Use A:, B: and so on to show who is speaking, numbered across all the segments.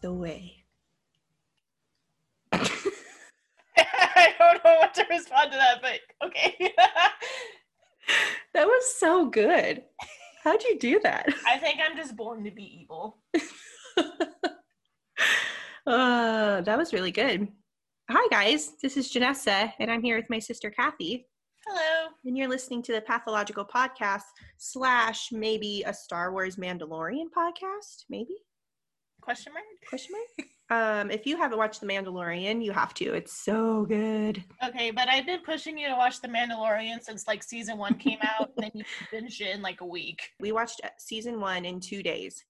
A: The way.
B: I don't know what to respond to that, but okay.
A: That was so good. How'd you do that?
B: I think I'm just born to be evil.
A: uh, that was really good. Hi, guys. This is Janessa, and I'm here with my sister Kathy.
B: Hello.
A: And you're listening to the Pathological Podcast slash maybe a Star Wars Mandalorian podcast, maybe
B: Question mark?
A: question mark. um, if you haven't watched The Mandalorian, you have to. It's so good.
B: Okay, but I've been pushing you to watch The Mandalorian since like season one came out, and then you binged it in like a week.
A: We watched uh, season one in two days.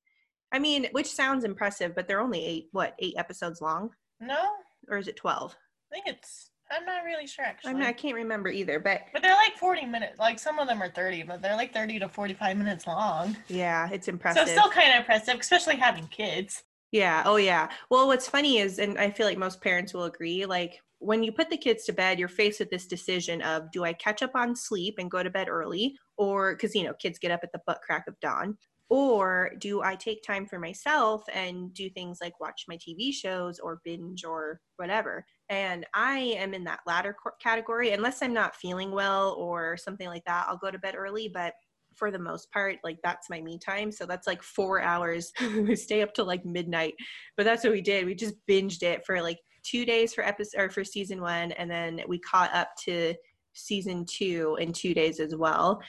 A: I mean, which sounds impressive, but they're only eight, what, eight episodes long,
B: No,
A: or is it twelve?
B: I think it's. I'm not really sure actually.
A: Not, I can't remember either, but
B: But they're like 40 minutes. Like some of them are 30, but they're like 30 to 45 minutes long.
A: yeah, it's impressive.
B: it's still kind of impressive, especially having kids.
A: Yeah. Oh, yeah. Well, what's funny is, and I feel like most parents will agree, like when you put the kids to bed, you're faced with this decision of do I catch up on sleep and go to bed early? Or, because, you know, kids get up at the butt crack of dawn. Or do I take time for myself and do things like watch my TV shows or binge or whatever? And I am in that latter category. Unless I'm not feeling well or something like that, I'll go to bed early. But for the most part, like that's my me time. So that's like four hours. we stay up till like midnight. But that's what we did. We just binged it for like two days for episode or for season one, and then we caught up to season two in two days as well.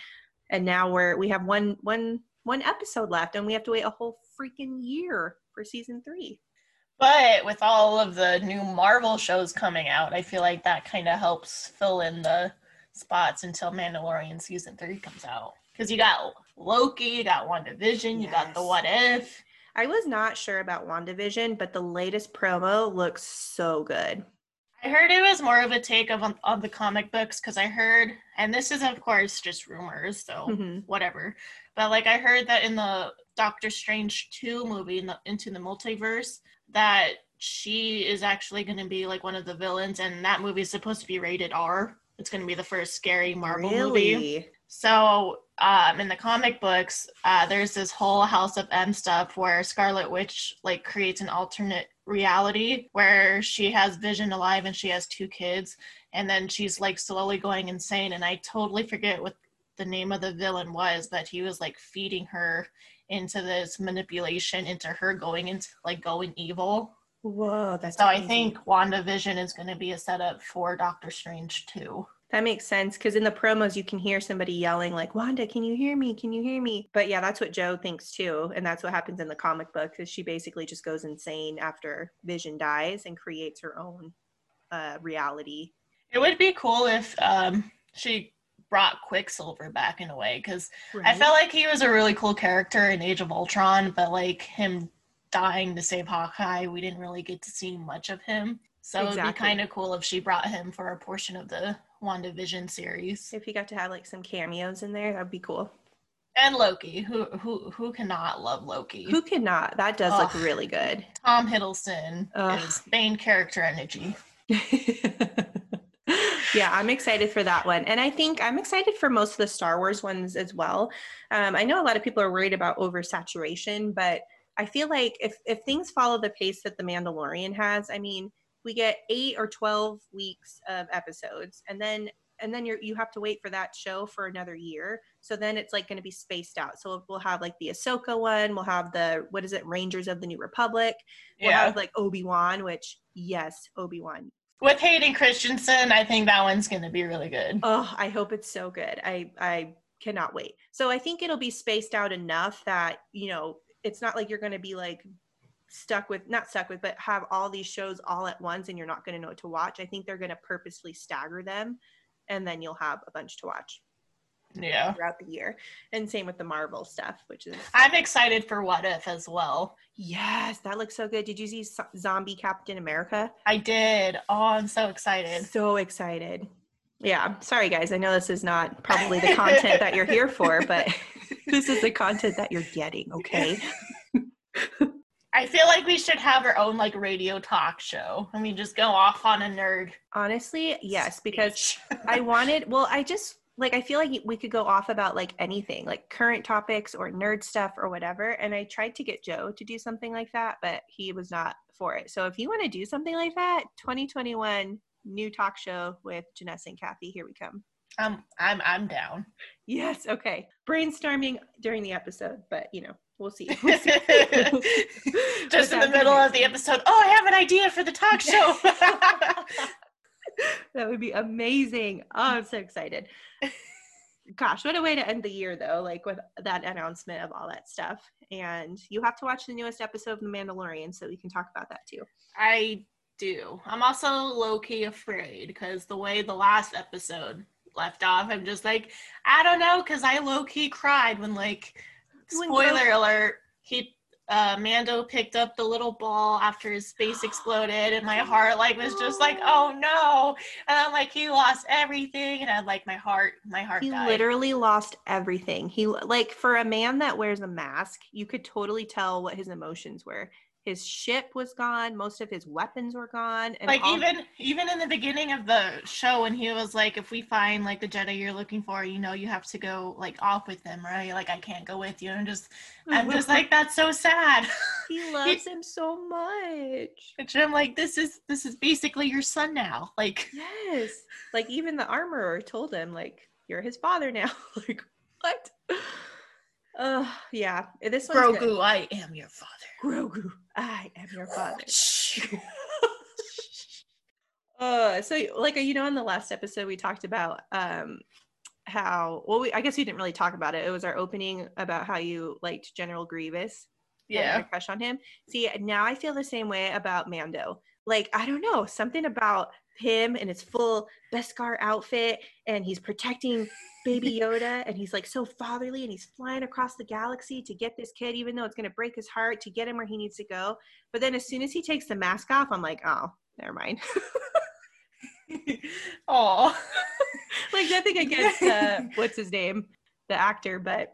A: And now we're we have one one one episode left, and we have to wait a whole freaking year for season three.
B: But with all of the new Marvel shows coming out, I feel like that kind of helps fill in the spots until Mandalorian season three comes out. Because you got Loki, you got WandaVision, you got the What If.
A: I was not sure about WandaVision, but the latest promo looks so good.
B: I heard it was more of a take of on the comic books because I heard, and this is of course just rumors, so
A: Mhm.
B: whatever. But like I heard that in the Doctor Strange two movie, in the, Into the Multiverse, that she is actually going to be like one of the villains, and that movie is supposed to be rated R. It's going to be the first scary Marvel movie.
A: Really?
B: So, um, in the comic books, uh, there's this whole House of M stuff where Scarlet Witch like creates an alternate reality where she has Vision alive and she has two kids, and then she's like slowly going insane. And I totally forget what the name of the villain was, but he was like feeding her into this manipulation into her going into like going evil.
A: Whoa, that's
B: So I think WandaVision is going to be a setup for Doctor Strange too.
A: That makes sense because in the promos you can hear somebody yelling like Wanda, can you hear me? Can you hear me? But yeah, that's what Joe thinks too, and that's what happens in the comic book. Is she basically just goes insane after Vision dies and creates her own uh, reality.
B: It would be cool if um, she brought Quicksilver back in a way because I felt like he was a really cool character in Age of Ultron, but like him dying to save Hawkeye, we didn't really get to see much of him. So it would be kind of cool if she brought him for a portion of the WandaVision series.
A: if you got to have like some cameos in there, that'd be cool.
B: And Loki, who who who cannot love Loki?
A: Who cannot? That does look really good.
B: Tom Hiddleston
A: Ugh.
B: is main character energy.
A: yeah, I'm excited for that one. And I think I'm excited for most of the Star Wars ones as well. Um, I know a lot of people are worried about oversaturation, but I feel like if, if things follow the pace that The Mandalorian has, I mean, we get eight or 12 weeks of episodes and then and then you're you have to wait for that show for another year. So then it's like going to be spaced out. So we'll have like the Ahsoka one, we'll have the what is it, Rangers of the New Republic, we'll have like Obi Wan, which yes, Obi Wan,
B: With Hayden Christensen, I think that one's going to be really good.
A: Oh, I hope it's so good. I I cannot wait. So I think it'll be spaced out enough that, you know, it's not like you're going to be like stuck with not stuck with but have all these shows all at once and you're not going to know what to watch. I think they're going to purposely stagger them and then you'll have a bunch to watch
B: Yeah.
A: throughout the year. And same with the Marvel stuff, which is
B: I'm excited for What If as well.
A: Yes, that looks so good. Did you see Zo- Zombie Captain America?
B: I did. Oh, I'm so excited.
A: So excited. Yeah, sorry guys. I know this is not probably the content that you're here for, but this is the content that you're getting, okay?
B: I feel like we should have our own like radio talk show. I mean, just go off on a nerd.
A: Honestly, yes, because. I wanted, well, I just like I feel like we could go off about like anything, like current topics or nerd stuff or whatever. And I tried to get Joe to do something like that, but he was not for it. So if you want to do something like that, 2021 new talk show with Janessa and Kathy, here we come.
B: Um, I'm I'm down.
A: Yes. Okay. Brainstorming during the episode, but you know, we'll see. We'll see.
B: Just in the middle of the episode. Oh, I have an idea for the talk show.
A: that would be amazing. Oh, I'm so excited. Gosh, what a way to end the year though, like with that announcement of all that stuff. And you have to watch the newest episode of The Mandalorian so we can talk about that too.
B: I do. I'm also low key afraid because the way the last episode left off, I'm just like, I don't know, because I low key cried when like spoiler alert, he uh, Mando picked up the little ball after his face exploded, and my heart like was just like, oh no! And I'm like, he lost everything, and I like my heart, my heart.
A: He
B: died.
A: literally lost everything. He like for a man that wears a mask, you could totally tell what his emotions were his ship was gone most of his weapons were gone
B: and like all- even even in the beginning of the show when he was like if we find like the jedi you're looking for you know you have to go like off with them right? Like i can't go with you. And just i'm just like that's so sad.
A: He loves him so much.
B: And i'm like this is this is basically your son now like
A: yes. Like even the armorer told him like you're his father now. Like what Oh, yeah. This
B: one's Grogu, good. I am your father.
A: Grogu, I am your father. uh, so like you know, in the last episode we talked about um how well we I guess we didn't really talk about it. It was our opening about how you liked General Grievous.
B: Yeah.
A: crush on him. See, now I feel the same way about Mando. Like, I don't know, something about him in his full Beskar outfit and he's protecting baby Yoda and he's like so fatherly and he's flying across the galaxy to get this kid, even though it's going to break his heart to get him where he needs to go. But then as soon as he takes the mask off, I'm like, oh, never mind.
B: Oh,
A: like nothing against uh, what's his name, the actor, but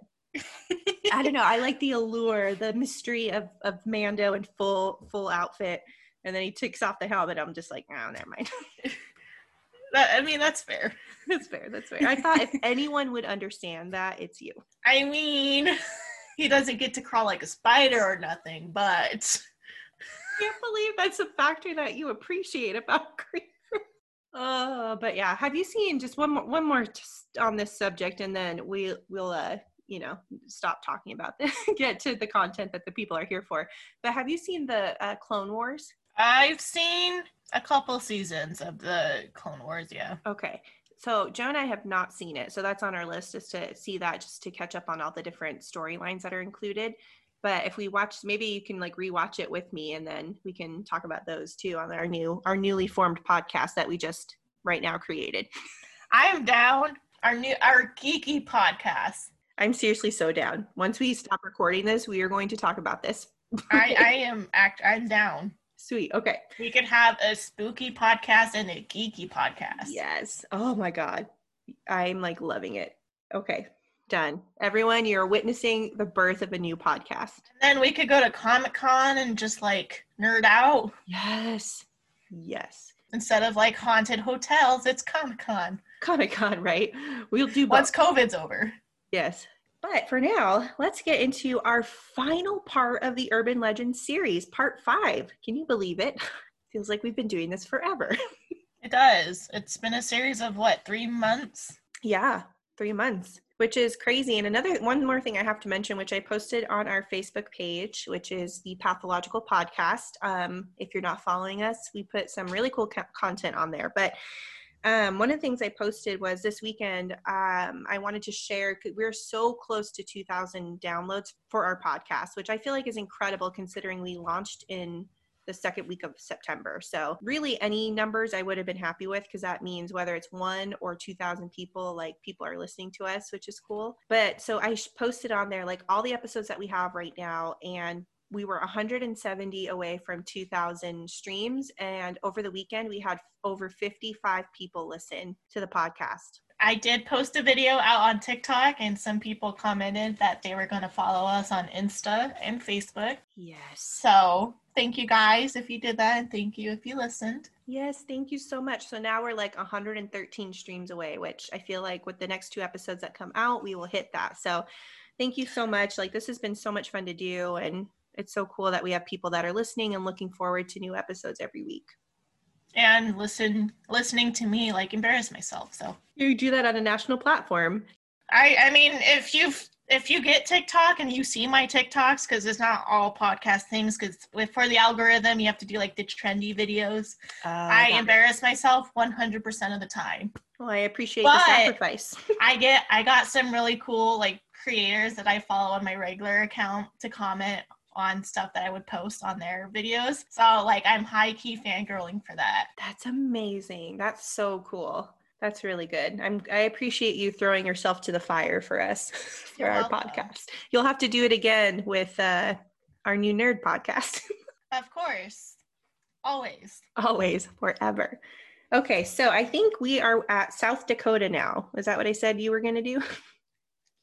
A: I don't know. I like the allure, the mystery of of Mando in full full outfit, and then he takes off the helmet. I'm just like, oh, never mind.
B: That, I mean, that's fair.
A: That's fair. That's fair. I thought if anyone would understand that, it's you.
B: I mean, he doesn't get to crawl like a spider or nothing, but I
A: can't believe that's a factor that you appreciate about Creeper. Oh, but yeah. Have you seen just one more, one more on this subject, and then we we'll uh you know stop talking about this, get to the content that the people are here for. But have you seen the uh, Clone Wars?
B: I've seen a couple seasons of the Clone Wars, yeah.
A: Okay. So Joe and I have not seen it. So that's on our list just to see that, just to catch up on all the different storylines that are included. But if we watch, maybe you can like rewatch it with me, and then we can talk about those too on our new, our newly formed podcast that we just right now created.
B: I am down. Our new, our geeky podcast.
A: I'm seriously so down. Once we stop recording this, we are going to talk about this.
B: I, I am act. I'm down.
A: Sweet. Okay.
B: We could have a spooky podcast and a geeky podcast.
A: Yes. Oh my God. I'm like loving it. Okay. Done. Everyone, you're witnessing the birth of a new podcast.
B: And then we could go to Comic Con and just like nerd out.
A: Yes. Yes.
B: Instead of like haunted hotels, it's Comic Con.
A: Comic Con, right? We'll do
B: both. Once COVID's over.
A: Yes. But for now, let's get into our final part of the Urban Legends series, part five. Can you believe it? Feels like we've been doing this forever.
B: it does. It's been a series of what, three months?
A: Yeah, three months, which is crazy. And another one more thing I have to mention, which I posted on our Facebook page, which is the Pathological Podcast. Um, if you're not following us, we put some really cool co- content on there. But um, one of the things I posted was this weekend, um, I wanted to share, we're so close to 2,000 downloads for our podcast, which I feel like is incredible considering we launched in the second week of September. So, really, any numbers I would have been happy with because that means whether it's one or 2,000 people, like people are listening to us, which is cool. But so I posted on there like all the episodes that we have right now and we were 170 away from 2000 streams and over the weekend we had over 55 people listen to the podcast
B: i did post a video out on tiktok and some people commented that they were going to follow us on insta and facebook
A: yes
B: so thank you guys if you did that and thank you if you listened
A: Yes, thank you so much. So now we're like 113 streams away, which I feel like with the next two episodes that come out, we will hit that. So thank you so much. Like this has been so much fun to do and it's so cool that we have people that are listening and looking forward to new episodes every week.
B: And listen listening to me like embarrass myself. So
A: you do that on a national platform.
B: I I mean if you've if you get TikTok and you see my TikToks, because it's not all podcast things, because for the algorithm, you have to do like the trendy videos. Uh, I embarrass it. myself 100% of the time.
A: Well, I appreciate but the sacrifice.
B: I get, I got some really cool like creators that I follow on my regular account to comment on stuff that I would post on their videos. So like I'm high key fangirling for that.
A: That's amazing. That's so cool. That's really good. I'm I appreciate you throwing yourself to the fire for us for You're our welcome. podcast. You'll have to do it again with uh, our new nerd podcast.
B: of course. Always.
A: Always, forever. Okay, so I think we are at South Dakota now. Is that what I said you were going to do?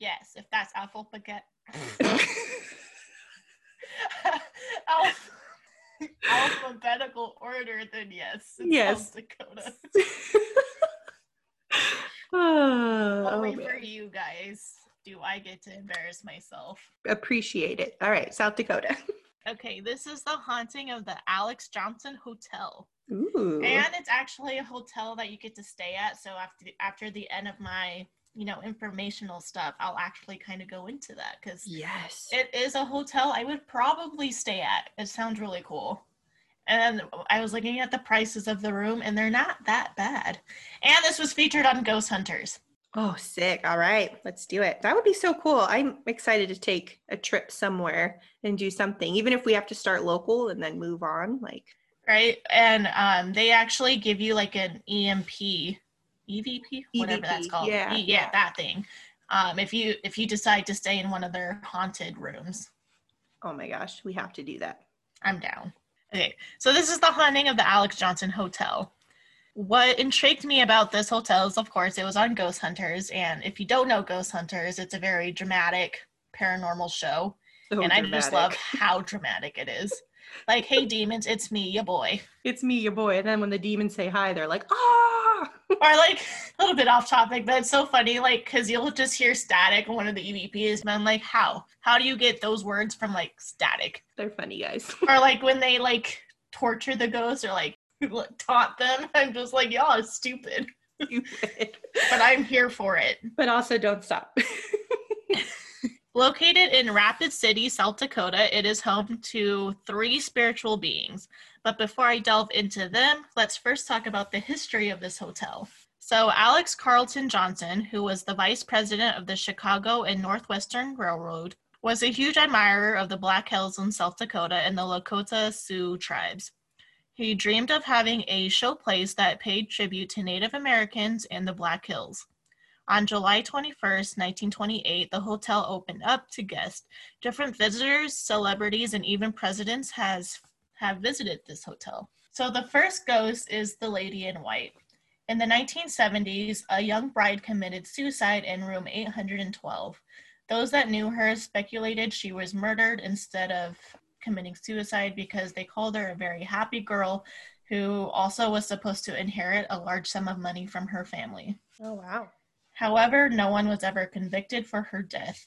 B: Yes, if that's alphabet. alphabetical order, then yes.
A: yes.
B: South Dakota.
A: oh,
B: Only oh, for you guys do I get to embarrass myself.
A: Appreciate it. All right, South Dakota.
B: okay, this is the haunting of the Alex Johnson Hotel.
A: Ooh.
B: And it's actually a hotel that you get to stay at. So after after the end of my you know informational stuff i'll actually kind of go into that because
A: yes
B: it is a hotel i would probably stay at it sounds really cool and I was looking at the prices of the room, and they're not that bad. And this was featured on Ghost Hunters.
A: Oh, sick. All right, let's do it. That would be so cool. I'm excited to take a trip somewhere and do something, even if we have to start local and then move on. Like,
B: right. And um, they actually give you like an EMP, EVP, whatever EVP, that's called.
A: Yeah,
B: yeah, that thing. Um, if you if you decide to stay in one of their haunted rooms.
A: Oh my gosh, we have to do that.
B: I'm down. Okay, so this is the haunting of the Alex Johnson Hotel. What intrigued me about this hotel is, of course, it was on Ghost Hunters. And if you don't know Ghost Hunters, it's a very dramatic paranormal show. So and dramatic. I just love how dramatic it is. Like, hey, demons, it's me, your boy.
A: It's me, your boy. And then when the demons say hi, they're like, ah.
B: or like a little bit off topic, but it's so funny, like, because you'll just hear static one of the EVPs, and I'm like, how? How do you get those words from like static?
A: They're funny, guys.
B: or like when they like torture the ghosts or like taunt them, I'm just like, y'all are stupid. Stupid. but I'm here for it.
A: But also, don't stop.
B: Located in Rapid City, South Dakota, it is home to three spiritual beings. But before I delve into them, let's first talk about the history of this hotel. So, Alex Carlton Johnson, who was the vice president of the Chicago and Northwestern Railroad, was a huge admirer of the Black Hills in South Dakota and the Lakota Sioux tribes. He dreamed of having a showplace that paid tribute to Native Americans and the Black Hills. On July 21st, 1928, the hotel opened up to guests. Different visitors, celebrities, and even presidents has have visited this hotel. So the first ghost is the lady in white. In the 1970s, a young bride committed suicide in room 812. Those that knew her speculated she was murdered instead of committing suicide because they called her a very happy girl who also was supposed to inherit a large sum of money from her family.
A: Oh, wow.
B: However, no one was ever convicted for her death.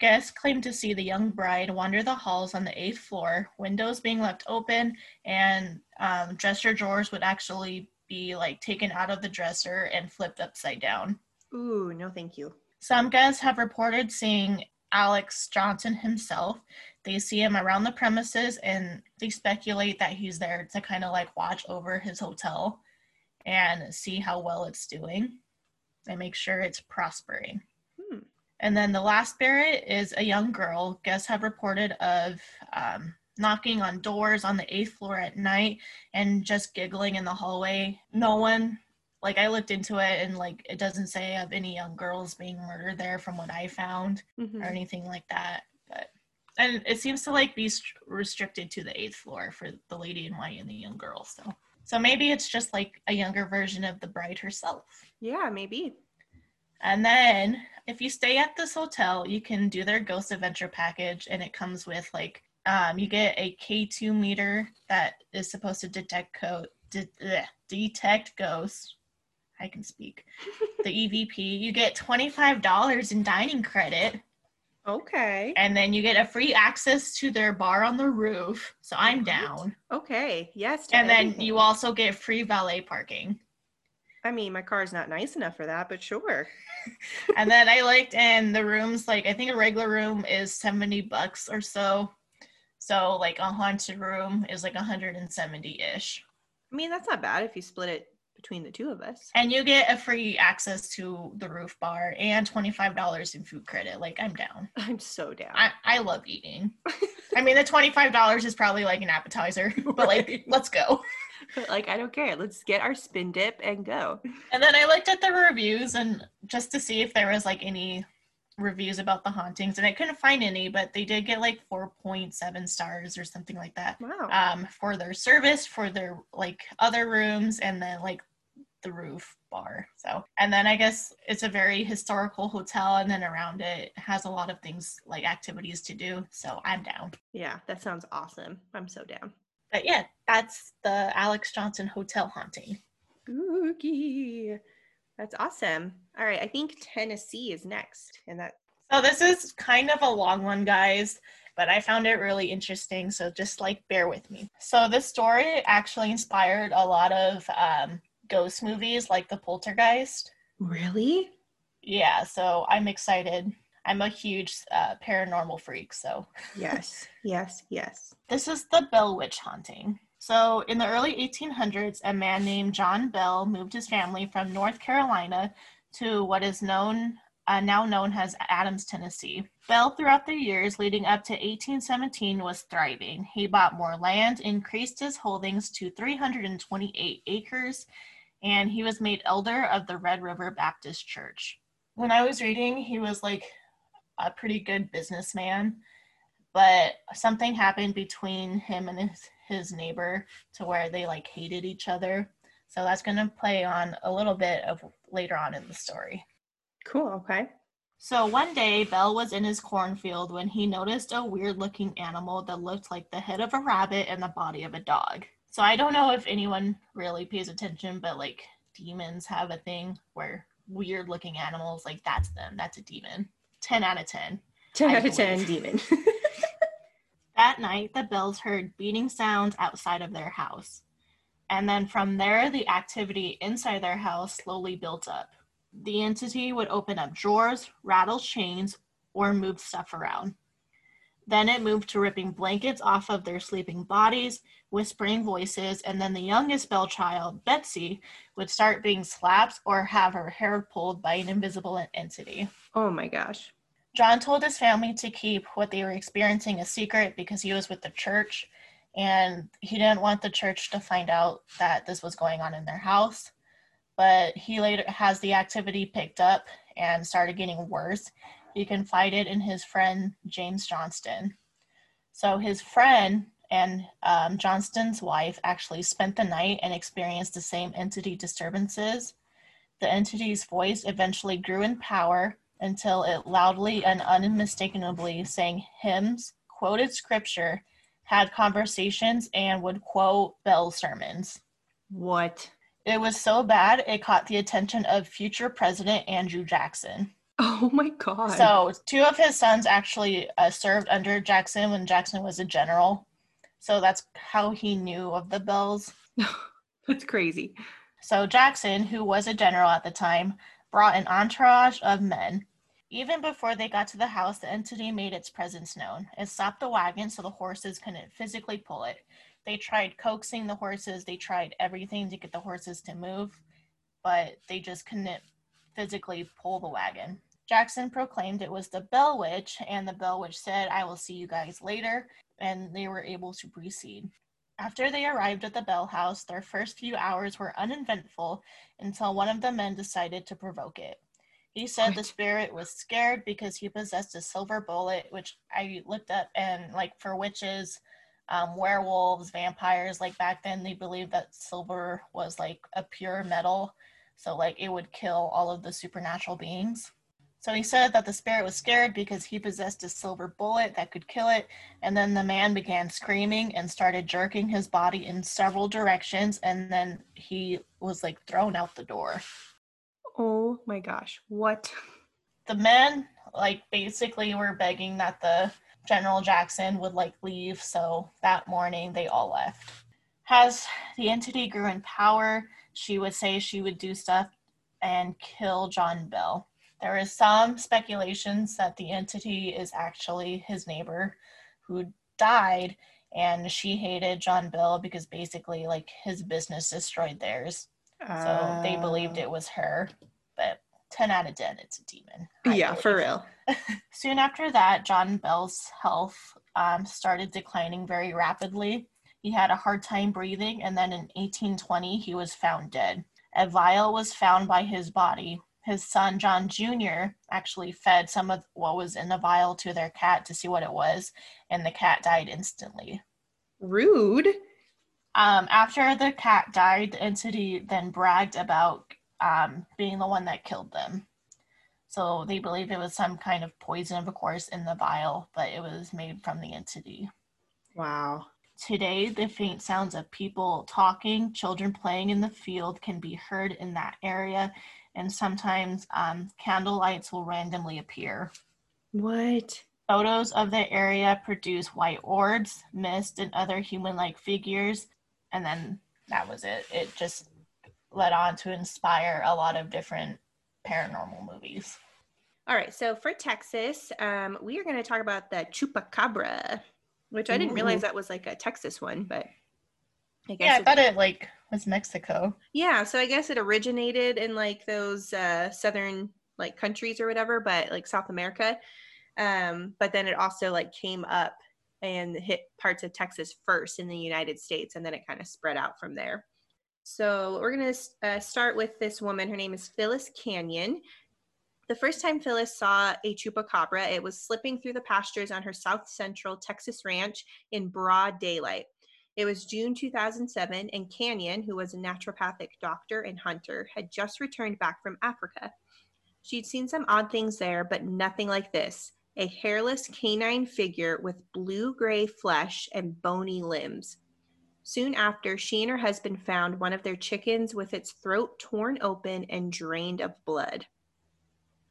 B: Guests claimed to see the young bride wander the halls on the eighth floor, windows being left open, and um, dresser drawers would actually be like taken out of the dresser and flipped upside down.
A: Ooh, no, thank you.
B: Some guests have reported seeing Alex Johnson himself. They see him around the premises and they speculate that he's there to kind of like watch over his hotel and see how well it's doing and make sure it's prospering. Hmm. And then the last spirit is a young girl. Guests have reported of um, knocking on doors on the eighth floor at night and just giggling in the hallway. No one, like, I looked into it and, like, it doesn't say of any young girls being murdered there from what I found mm-hmm. or anything like that. But, and it seems to, like, be st- restricted to the eighth floor for the lady in white and the young girl. So so maybe it's just like a younger version of the bride herself.
A: Yeah, maybe.
B: And then if you stay at this hotel, you can do their ghost adventure package and it comes with like um, you get a K2 meter that is supposed to detect code de- ugh, detect ghosts. I can speak. the EVP, you get $25 in dining credit.
A: Okay.
B: And then you get a free access to their bar on the roof. So I'm down.
A: Okay. Yes.
B: And then you also get free valet parking.
A: I mean, my car's not nice enough for that, but sure.
B: and then I liked in the rooms, like I think a regular room is 70 bucks or so. So like a haunted room is like 170-ish.
A: I mean, that's not bad if you split it between the two of us.
B: And you get a free access to the roof bar and $25 in food credit. Like I'm down.
A: I'm so down.
B: I, I love eating. I mean the $25 is probably like an appetizer, but like
A: Right.
B: let's go.
A: like, I don't care. Let's get our spin dip and go.
B: And then I looked at the reviews and just to see if there was like any reviews about the hauntings and I couldn't find any, but they did get like 4.7 stars or something like that.
A: Wow.
B: Um for their service, for their like other rooms and then like the roof bar. So, and then I guess it's a very historical hotel and then around it has a lot of things like activities to do. So, I'm down.
A: yeah, that sounds awesome. I'm so down.
B: But yeah, that's the Alex Johnson Hotel haunting.
A: Spooky. That's awesome. All right, I think Tennessee is next, and that
B: So this is kind of a long one, guys, but I found it really interesting. So just like bear with me. So this story actually inspired a lot of um, ghost movies like The Poltergeist.
A: really.
B: Yeah, so I'm excited. I'm a huge uh, paranormal freak, so
A: Yes, yes, yes.
B: this is the Bell Witch haunting. So, in the early 1800s, a man named John Bell moved his family from North Carolina to what is known uh, now known as Adams, Tennessee. Bell, throughout the years leading up to 1817, was thriving. He bought more land, increased his holdings to 328 acres, and he was made elder of the Red River Baptist Church. When I was reading, he was like a pretty good businessman but something happened between him and his, his neighbor to where they like hated each other so that's going to play on a little bit of later on in the story
A: Cool. Okay.
B: so one day bell was in his cornfield when he noticed a weird looking animal that looked like the head of a rabbit and the body of a dog so i don't know if anyone really pays attention but like demons have a thing where weird looking animals like that's them that's a demon 10 out of 10
A: Ten
B: I
A: out of ten, demon.
B: That night, the Bells heard beating sounds outside of their house. And then from there, the activity inside their house slowly built up. The entity would open up drawers, rattle chains, or move stuff around. Then it moved to ripping blankets off of their sleeping bodies, whispering voices, and then the youngest Bell child, Betsy, would start being slapped or have her hair pulled by an invisible entity.
A: oh my gosh.
B: John told his family to keep what they were experiencing a secret because he was with the church and he didn't want the church to find out that this was going on in their house. But he later has the activity picked up and started getting worse. He confided in his friend James Johnston. So his friend and um, Johnston's wife actually spent the night and experienced the same entity disturbances. The entity's voice eventually grew in power until it loudly and unmistakably sang hymns, quoted scripture, had conversations, and would quote Bell sermons.
A: What?
B: It was so bad it caught the attention of future President Andrew Jackson.
A: Oh my god.
B: So, two of his sons actually uh, served under Jackson when Jackson was a general. So, that's how he knew of the Bells.
A: that's crazy.
B: So Jackson, who was a general at the time, brought an entourage of men. Even before they got to the house, the entity made its presence known. It stopped the wagon so the horses couldn't physically pull it. They tried coaxing the horses, they tried everything to get the horses to move, but they just couldn't physically pull the wagon. Jackson proclaimed it was the Bell Witch, and the Bell Witch said, I will see you guys later, and they were able to proceed. After they arrived at the Bell House, their first few hours were uneventful until one of the men decided to provoke it. He said the spirit was scared because he possessed a silver bullet, which I looked up and like for witches, um, werewolves, vampires, like back then they believed that silver was like a pure metal, so like it would kill all of the supernatural beings. So he said that the spirit was scared because he possessed a silver bullet that could kill it. And then the man began screaming and started jerking his body in several directions. And then he was like thrown out the door.
A: Oh my gosh. What?
B: The men, like, basically were begging that the General Jackson would like leave. So that morning they all left. As the entity grew in power, she would say she would do stuff and kill John Bell there is some speculations that the entity is actually his neighbor who died and she hated John Bell because basically like his business destroyed theirs. Uh, so they believed it was her. But 10 out of 10 it's a demon.
A: I yeah, believe. for real.
B: Soon after that, John Bell's health um, started declining very rapidly. He had a hard time breathing, and then in 1820, he was found dead. A vial was found by his body, his son John Jr. actually fed some of what was in the vial to their cat to see what it was, and the cat died instantly.
A: Rude.
B: Um, after the cat died, the entity then bragged about um, being the one that killed them. So they believe it was some kind of poison, of course, in the vial, but it was made from the entity.
A: Wow.
B: Today, the faint sounds of people talking, children playing in the field can be heard in that area, and sometimes um, candle lights will randomly appear.
A: What?
B: Photos of the area produce white orbs, mist, and other human like figures. And then that was it. It just led on to inspire a lot of different paranormal movies.
A: All right, so for Texas, um, we are going to talk about the chupacabra, which I didn't realize that was like a Texas one, but
B: I guess. Yeah, I thought it like was Mexico.
A: Yeah, so I guess it originated in like those uh, southern like countries or whatever, but like South America. Um, but then it also like came up and hit parts of Texas first in the United States, and then it kind of spread out from there. So we're gonna uh, start with this woman. Her name is Phyllis Canion. The first time Phyllis saw a chupacabra, it was slipping through the pastures on her south central Texas ranch in broad daylight. It was June 2007, and Canion, who was a naturopathic doctor and hunter, had just returned back from Africa. She'd seen some odd things there, but nothing like this a hairless canine figure with blue gray flesh and bony limbs. Soon after, she and her husband found one of their chickens with its throat torn open and drained of blood.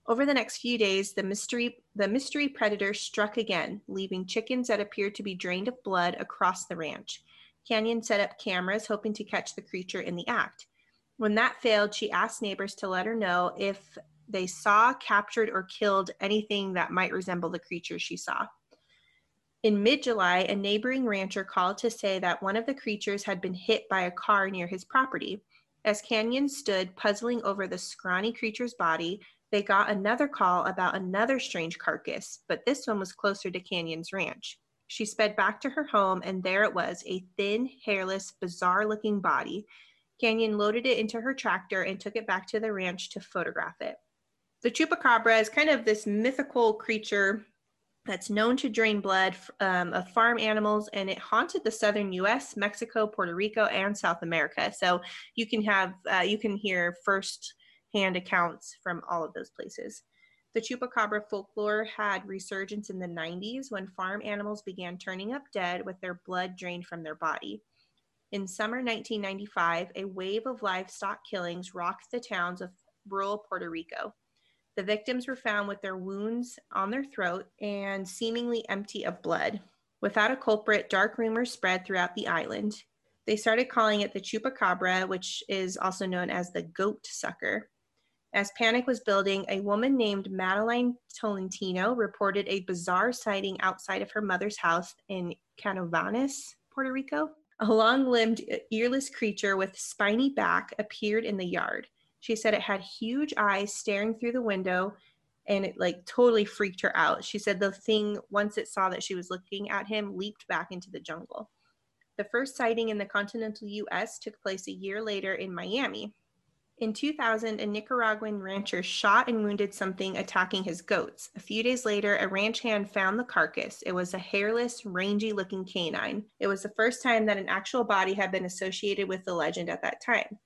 A: Over the next few days, the mystery, the mystery predator struck again, leaving chickens that appeared to be drained of blood across the ranch. Canion set up cameras hoping to catch the creature in the act. When that failed, she asked neighbors to let her know if they saw, captured, or killed anything that might resemble the creature she saw. In mid July, a neighboring rancher called to say that one of the creatures had been hit by a car near his property. As Canion stood puzzling over the scrawny creature's body, they got another call about another strange carcass, but this one was closer to Canion's ranch. She sped back to her home, and there it was a thin, hairless, bizarre looking body. Canyon loaded it into her tractor and took it back to the ranch to photograph it. The chupacabra is kind of this mythical creature that's known to drain blood um, of farm animals, and it haunted the southern U.S., Mexico, Puerto Rico, and South America. So you can have uh, you can hear first-hand accounts from all of those places. The chupacabra folklore had resurgence in the 90s when farm animals began turning up dead with their blood drained from their body. In summer 1995, a wave of livestock killings rocked the towns of rural Puerto Rico. The victims were found with their wounds on their throat and seemingly empty of blood. Without a culprit, dark rumors spread throughout the island. They started calling it the chupacabra, which is also known as the goat sucker. As panic was building, a woman named Madelyne Tolentino reported a bizarre sighting outside of her mother's house in Canovanas, Puerto Rico. A long limbed, earless creature with spiny back appeared in the yard. She said it had huge eyes staring through the window and it like totally freaked her out. She said the thing, once it saw that she was looking at him, leaped back into the jungle. The first sighting in the continental US took place a year later in Miami. In 2000, a Nicaraguan rancher shot and wounded something attacking his goats. A few days later, a ranch hand found the carcass. It was a hairless, rangy looking canine. It was the first time that an actual body had been associated with the legend at that time.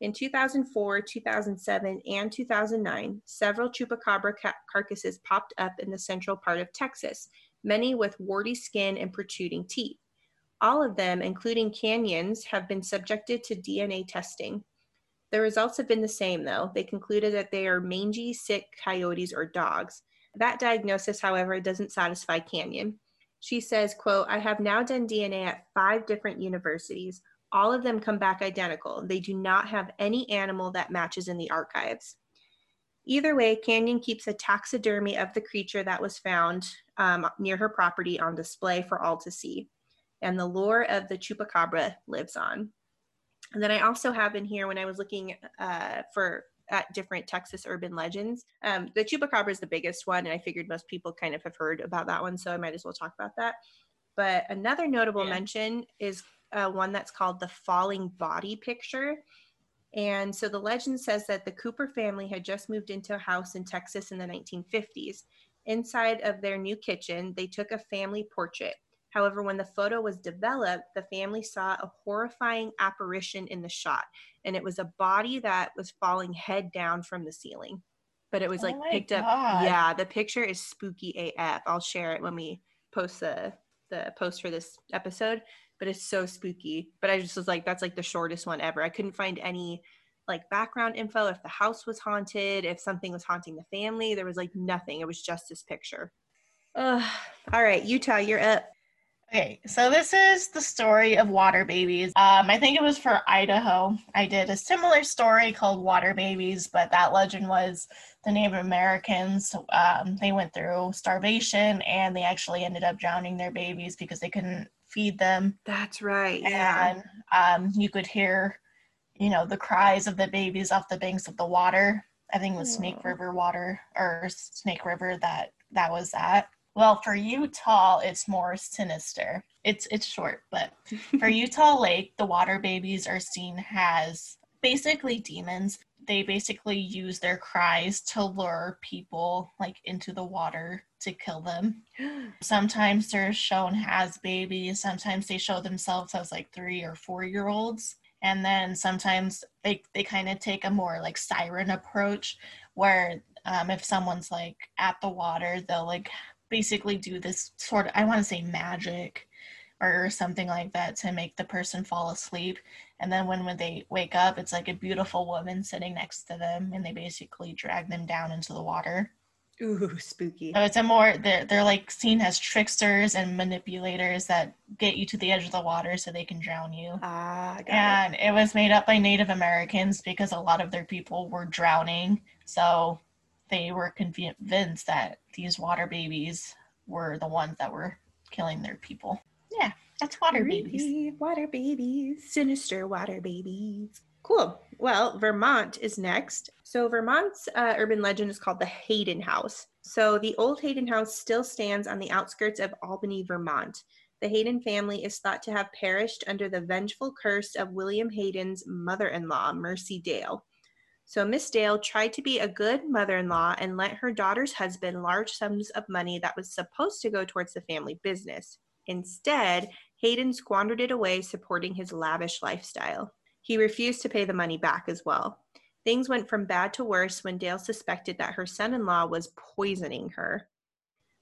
A: In 2004, 2007, and 2009, several chupacabra ca- carcasses popped up in the central part of Texas, many with warty skin and protruding teeth. All of them, including canyons, have been subjected to DNA testing. The results have been the same, though. They concluded that they are mangy, sick coyotes or dogs. That diagnosis, however, doesn't satisfy Canion. She says, quote, I have now done DNA at five different universities. All of them come back identical. They do not have any animal that matches in the archives. Either way, Canion keeps a taxidermy of the creature that was found um, near her property on display for all to see. And the lore of the chupacabra lives on. And then I also have in here when I was looking uh, for at different Texas urban legends. Um, the chupacabra is the biggest one, and I figured most people kind of have heard about that one, so I might as well talk about that. But another notable yeah. mention is uh, one that's called the falling body picture. And so the legend says that the Cooper family had just moved into a house in Texas in the 1950s. Inside of their new kitchen, they took a family portrait. However, when the photo was developed, the family saw a horrifying apparition in the shot, and it was a body that was falling head down from the ceiling. But it was like oh picked God. up. Yeah, the picture is spooky AF. I'll share it when we post the the post for this episode but it's so spooky. But I just was like, that's like the shortest one ever. I couldn't find any like background info if the house was haunted, if something was haunting the family. There was like nothing. It was just this picture. Uh, all right, Utah, you're up.
B: Okay, so this is the story of water babies. Um, I think it was for Idaho. I did a similar story called Water Babies, but that legend was the Native Americans. Um, they went through starvation and they actually ended up drowning their babies because they couldn't feed them.
A: That's right.
B: And um, you could hear, you know, the cries of the babies off the banks of the water. I think it was Snake River water or Snake River that that was at. Well, for Utah, it's more sinister. It's it's short, but for Utah Lake, the water babies are seen as basically demons they basically use their cries to lure people like into the water to kill them. Sometimes they're shown as babies, sometimes they show themselves as like three or four year olds. And then sometimes they, they kind of take a more like siren approach where um, if someone's like at the water, they'll like basically do this sort of, I want to say magic or something like that to make the person fall asleep. And then when, when they wake up it's like a beautiful woman sitting next to them and they basically drag them down into the water.
A: Ooh spooky.
B: So it's a more they're, they're like seen as tricksters and manipulators that get you to the edge of the water so they can drown you.
A: Ah
B: and it. it was made up by native americans because a lot of their people were drowning. So they were convinced that these water babies were the ones that were killing their people yeah, that's water babies.
A: Water babies. Sinister water babies. Cool. Well, Vermont is next. So, Vermont's uh, urban legend is called the Hayden House. So, the old Hayden House still stands on the outskirts of Albany, Vermont. The Hayden family is thought to have perished under the vengeful curse of William Hayden's mother in law, Mercy Dale. So, Miss Dale tried to be a good mother in law and lent her daughter's husband large sums of money that was supposed to go towards the family business. Instead, Hayden squandered it away supporting his lavish lifestyle. He refused to pay the money back as well. Things went from bad to worse when Dale suspected that her son in law was poisoning her.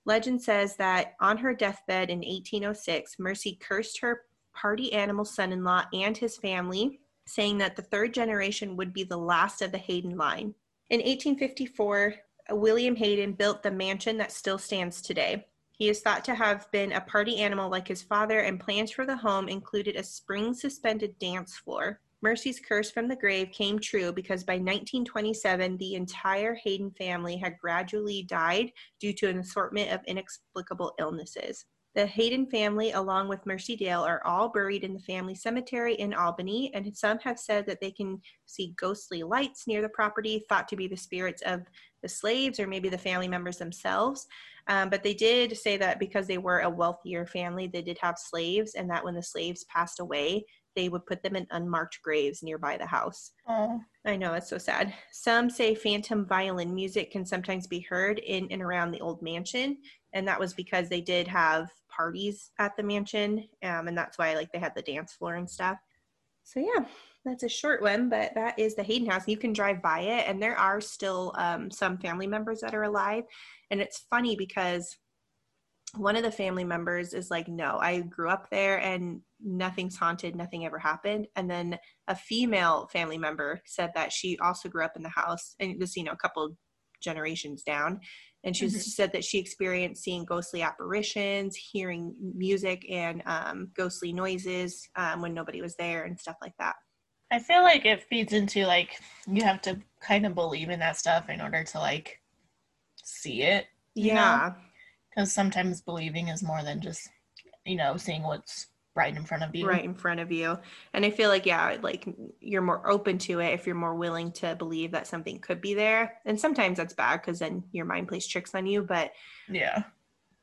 A: Legend says that on her deathbed in 1806, Mercy cursed her party animal son in law and his family, saying that the third generation would be the last of the Hayden line. In 1854, William Hayden built the mansion that still stands today. He is thought to have been a party animal like his father, and plans for the home included a spring suspended dance floor. Mercy's curse from the grave came true because by 1927, the entire Hayden family had gradually died due to an assortment of inexplicable illnesses. The Hayden family, along with Mercy Dale, are all buried in the family cemetery in Albany, and some have said that they can see ghostly lights near the property, thought to be the spirits of the slaves or maybe the family members themselves. Um, but they did say that because they were a wealthier family, they did have slaves, and that when the slaves passed away, they would put them in unmarked graves nearby the house.
B: Oh.
A: I know, it's so sad. Some say phantom violin music can sometimes be heard in and around the old mansion, and that was because they did have parties at the mansion, um, and that's why like they had the dance floor and stuff. So yeah, that's a short one, but that is the Hayden House. You can drive by it, and there are still um, some family members that are alive. And it's funny because one of the family members is like, "No, I grew up there, and nothing's haunted. Nothing ever happened." And then a female family member said that she also grew up in the house, and it was you know a couple generations down. And she
B: Mhm.
A: said that she experienced seeing ghostly apparitions, hearing music and um, ghostly noises um, when nobody was there, and stuff like that.
B: I feel like it feeds into like you have to kind of believe in that stuff in order to like see it.
A: Yeah,
B: Because sometimes believing is more than just, you know, seeing what's right in front of you.
A: right in front of you. And I feel like, yeah, like you're more open to it if you're more willing to believe that something could be there. And sometimes that's bad because then your mind plays tricks on you. But
B: Yeah.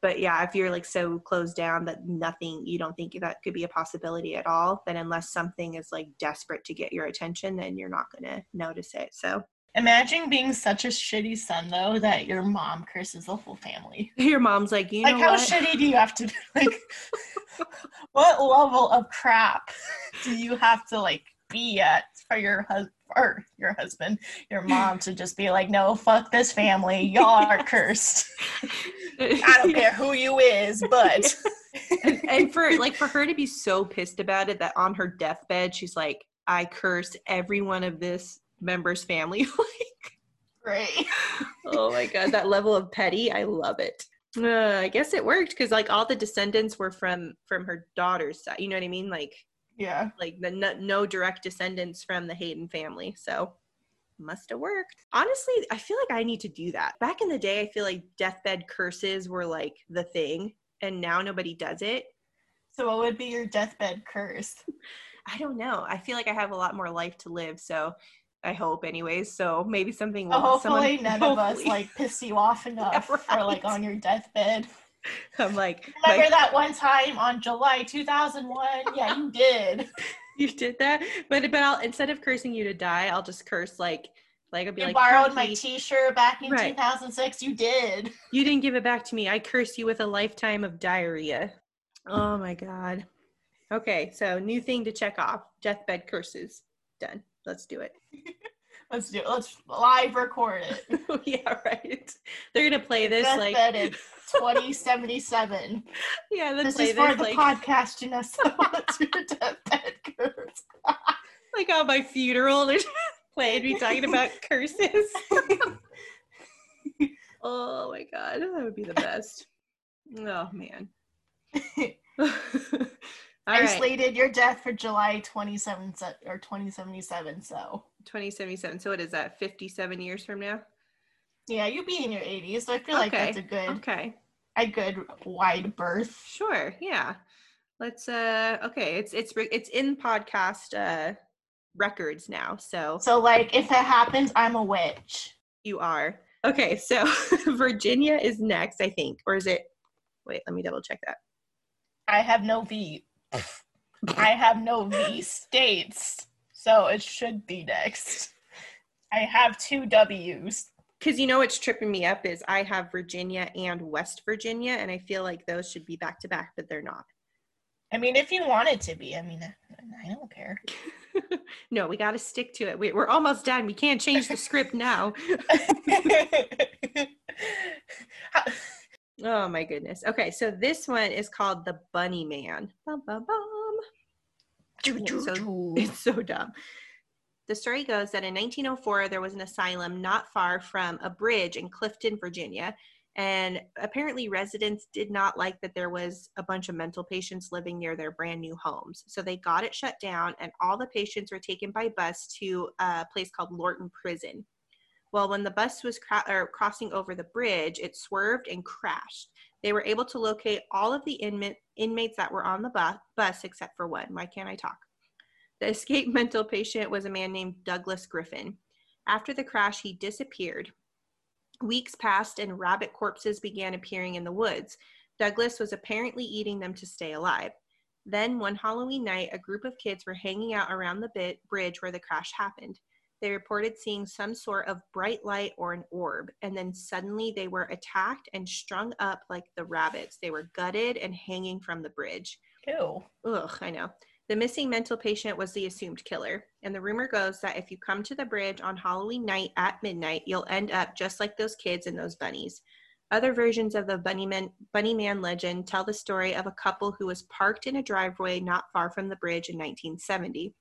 A: but yeah, if you're like so closed down that nothing, you don't think that could be a possibility at all, then unless something is like desperate to get your attention, then you're not gonna notice it. So
B: Imagine being such a shitty son though that your mom curses the whole family.
A: your mom's like, you know, like
B: how
A: what?
B: shitty do you have to be? Like what level of crap do you have to like be at for your husband or your husband, your mom to just be like, no, fuck this family. Y'all are cursed. I don't care who you is, but
A: and, and for like for her to be so pissed about it that on her deathbed she's like i curse every one of this member's family like
B: great.
A: oh my god that level of petty i love it uh, i guess it worked because like all the descendants were from from her daughter's side you know what i mean like
B: Yeah.
A: like the no, no direct descendants from the hayden family so must have worked honestly i feel like i need to do that back in the day i feel like deathbed curses were like the thing and now nobody does it
B: So what would be your deathbed curse?
A: I don't know. I feel like I have a lot more life to live, so I hope, anyways. So maybe something. Will-
B: hopefully
A: someone-
B: none of us like piss you off enough for like on your deathbed.
A: I'm like,
B: Remember
A: like,
B: that one time on July 2001? Yeah, you did.
A: you did that, but but I'll instead of cursing you to die, I'll just curse like, like I'll be
B: You
A: like,
B: borrowed my T-shirt back in
A: Right.
B: 2006. You did.
A: you didn't give it back to me. I curse you with a lifetime of diarrhea. Oh my god. Okay, so new thing to check off: deathbed curses. Done. Let's do it.
B: Let's do it. Let's live record it.
A: yeah, right. They're gonna play this like,
B: Deathbed in 2077.
A: yeah,
B: This
A: play
B: is for the
A: like.
B: podcast, Janessa. What's your deathbed curse?
A: like on my funeral they're playing me talking about curses oh my god that would be the best oh man
B: I
A: right
B: slated your death for July 27 se- or 2077. So
A: 2077 so what is that 57 years from now
B: yeah, you'd be in your 80s. So I feel like that's a good,
A: okay
B: a good wide berth.
A: sure yeah let's uh okay it's it's it's in podcast uh records now so
B: So like, if it happens, I'm a witch.
A: you are okay so virginia is next i think or is it wait let me double check that
B: I have no V. I have no V states, so it should be next. I have two W's.
A: Because you know what's tripping me up is I have Virginia and West Virginia, and I feel like those should be back to back, but they're not.
B: I mean, if you want it to be, I mean, I don't care.
A: no, we got to stick to it. We, we're almost done. We can't change the script now. Oh my goodness. Okay, so this one is called The Bunny Man. Bum, bum, bum. It's so, it's so dumb. The story goes that in 1904, there was an asylum not far from a bridge in Clifton, Virginia. And apparently, residents did not like that there was a bunch of mental patients living near their brand new homes. So they got it shut down, and all the patients were taken by bus to a place called Lorton Prison. Well, when the bus was or crossing over the bridge, it swerved and crashed. They were able to locate all of the inma- inmates that were on the bu- bus except for one. Why can't I talk? The escaped mental patient was a man named Douglas Griffin. After the crash, he disappeared. Weeks passed and rabbit corpses began appearing in the woods. Douglas was apparently eating them to stay alive. Then, one Halloween night, a group of kids were hanging out around the bit- bridge where the crash happened. They reported seeing some sort of bright light or an orb, and then suddenly they were attacked and strung up like the rabbits. They were gutted and hanging from the bridge.
B: Ew.
A: Ugh, I know. The missing mental patient was the assumed killer, and the rumor goes that if you come to the bridge on Halloween night at midnight, you'll end up just like those kids and those bunnies. Other versions of the Bunny Man, Bunny Man legend tell the story of a couple who was parked in a driveway not far from the bridge in 1970.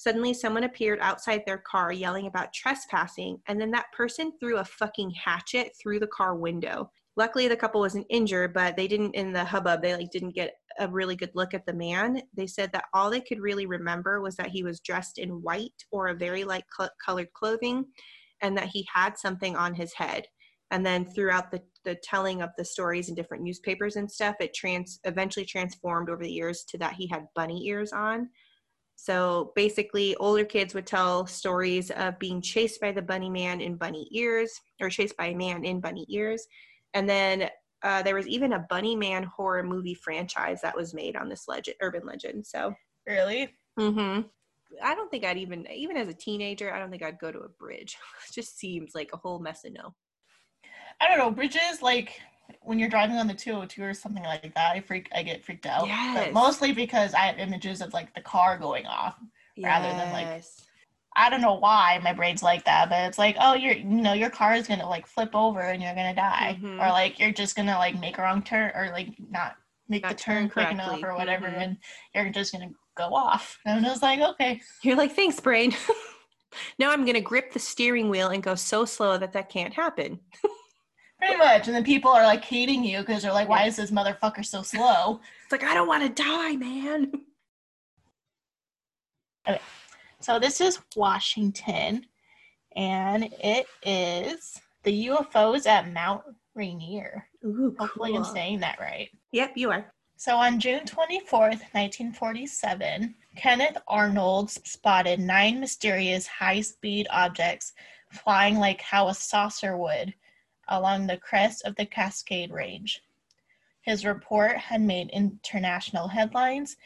A: Suddenly, someone appeared outside their car yelling about trespassing, and then that person threw a fucking hatchet through the car window. Luckily, the couple wasn't injured, but they didn't in the hubbub. They like didn't get a really good look at the man. They said that all they could really remember was that he was dressed in white or a very light cl- colored clothing, and that he had something on his head. And then throughout the the telling of the stories in different newspapers and stuff, it trans eventually transformed over the years to that he had bunny ears on. So basically, older kids would tell stories of being chased by the bunny man in bunny ears, or chased by a man in bunny ears. And then uh, there was even a bunny man horror movie franchise that was made on this legend, urban legend. So
B: Really?
A: Mm-hmm. I don't think I'd even, even as a teenager, I don't think I'd go to a bridge. it just seems like a whole mess of no.
B: I don't know. Bridges, like when you're driving on the 202 or something like that, I freak, I get freaked out.
A: Yes.
B: But mostly because I have images of like the car going off. Rather than, like, I don't know why my brain's like that, but it's like, oh, you're, you know, your car is gonna like flip over and you're gonna die,
A: Mhm.
B: or like you're just gonna like make a wrong turn or like not make
A: Not
B: the turn
A: turn
B: quick enough
A: correctly.
B: or whatever,
A: Mhm.
B: and you're just gonna go off. And I was like, okay,
A: You're like, thanks, brain. now I'm going to grip the steering wheel and go so slow that that can't happen.
B: pretty much. And then people are like hating you because they're like, why is this motherfucker so slow?
A: It's like, I don't want to die, man. Okay.
B: So this is Washington, and it is the UFOs at Mount Rainier.
A: Ooh,
B: Hopefully, I'm saying that right.
A: Yep, you are.
B: So on June 24th, 1947, Kenneth Arnold spotted nine mysterious high speed objects flying like how a saucer would along the crest of the Cascade Range. His report had made international headlines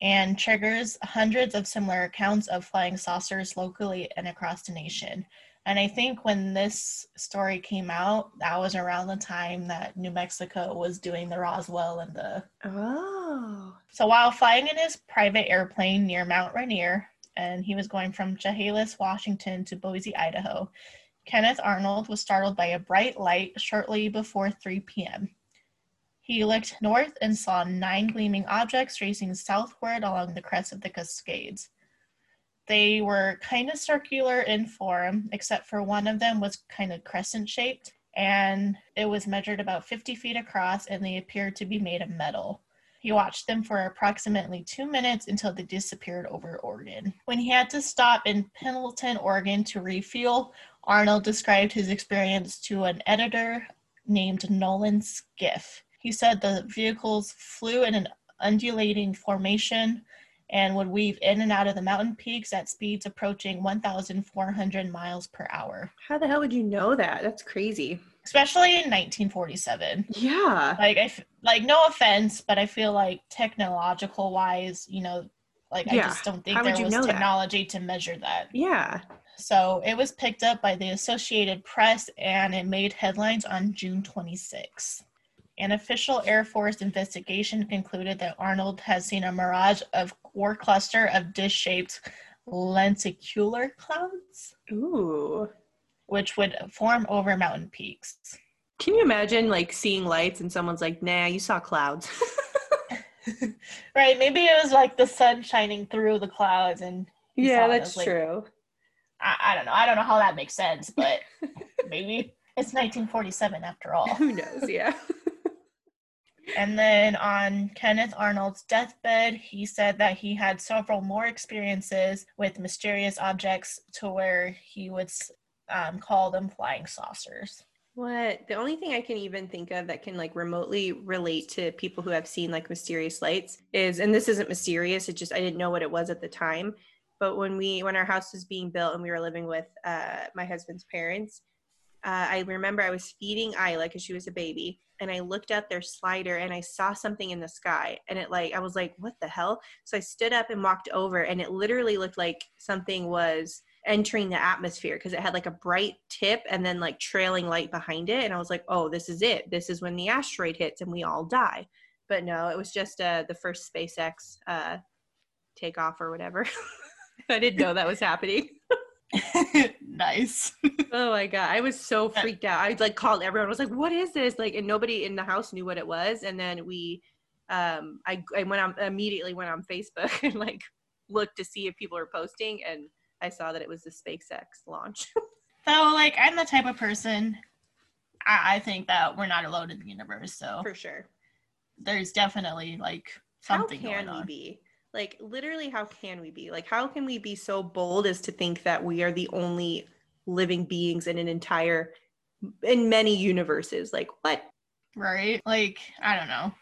B: and triggers hundreds of similar accounts of flying saucers locally and across the nation. And I think when this story came out, that was around the time that New Mexico was doing the Roswell and the.
A: Oh.
B: So while flying in his private airplane near Mount Rainier, and he was going from Chehalis, Washington to Boise, Idaho, Kenneth Arnold was startled by a bright light shortly before 3 p.m. He looked north and saw nine gleaming objects racing southward along the crest of the Cascades. They were kind of circular in form, except for one of them was kind of crescent shaped, and it was measured about 50 feet across, and they appeared to be made of metal. He watched them for approximately two minutes until they disappeared over Oregon. When he had to stop in Pendleton, Oregon to refuel, Arnold described his experience to an editor named Nolan Skiff. He said the vehicles flew in an undulating formation and would weave in and out of the mountain peaks at speeds approaching 1,400 miles per hour,
A: How the hell would you know that? That's crazy.
B: especially in 1947.
A: Yeah.
B: Like, I f- like no offense, but I feel like technological wise, you know, like I just don't think
A: How
B: there was
A: know that?
B: technology to measure that.
A: Yeah.
B: So it was picked up by the Associated Press and it made headlines on June 26. An official Air Force investigation concluded that Arnold had seen a mirage of or cluster of dish-shaped lenticular clouds,
A: Ooh.
B: which would form over mountain peaks.
A: Can you imagine like seeing lights and someone's like, nah, you saw clouds?
B: Right? Maybe it was like the sun shining through the clouds, and
A: yeah, that's
B: like-
A: true.
B: I, I don't know. I don't know how that makes sense, but maybe it's 1947 after all.
A: Who knows? Yeah.
B: And then on Kenneth Arnold's deathbed, he said that he had several more experiences with mysterious objects to where he would um, call them flying saucers.
A: What? The only thing I can even think of that can like remotely relate to people who have seen like mysterious lights is, and this isn't mysterious, it just, I didn't know what it was at the time. But when we, when our house was being built and we were living with uh, my husband's parents, uh, I remember I was feeding Isla because she was a baby, and I looked out their slider and I saw something in the sky, and it like I was like, "What the hell?" So I stood up and walked over, and it literally looked like something was entering the atmosphere because it had like a bright tip and then like trailing light behind it, and I was like, "Oh, this is it. This is when the asteroid hits and we all die." But no, it was just uh, the first SpaceX uh, take off or whatever. I didn't know that was happening.
B: nice.
A: Oh my god, I was so freaked out. I like called everyone. I was like, "What is this?" Like, and nobody in the house knew what it was. And then we, um, I I went on immediately went on Facebook and like looked to see if people were posting, and I saw that it was the SpaceX launch.
B: so, like, I'm the type of person. I, I think that we're not alone in the universe. So
A: for sure,
B: there's definitely like something
A: how can
B: going on.
A: we be like literally how can we be? Like how can we be so bold as to think that we are the only living beings in an entire in many universes? Like what?
B: Right? Like i don't know.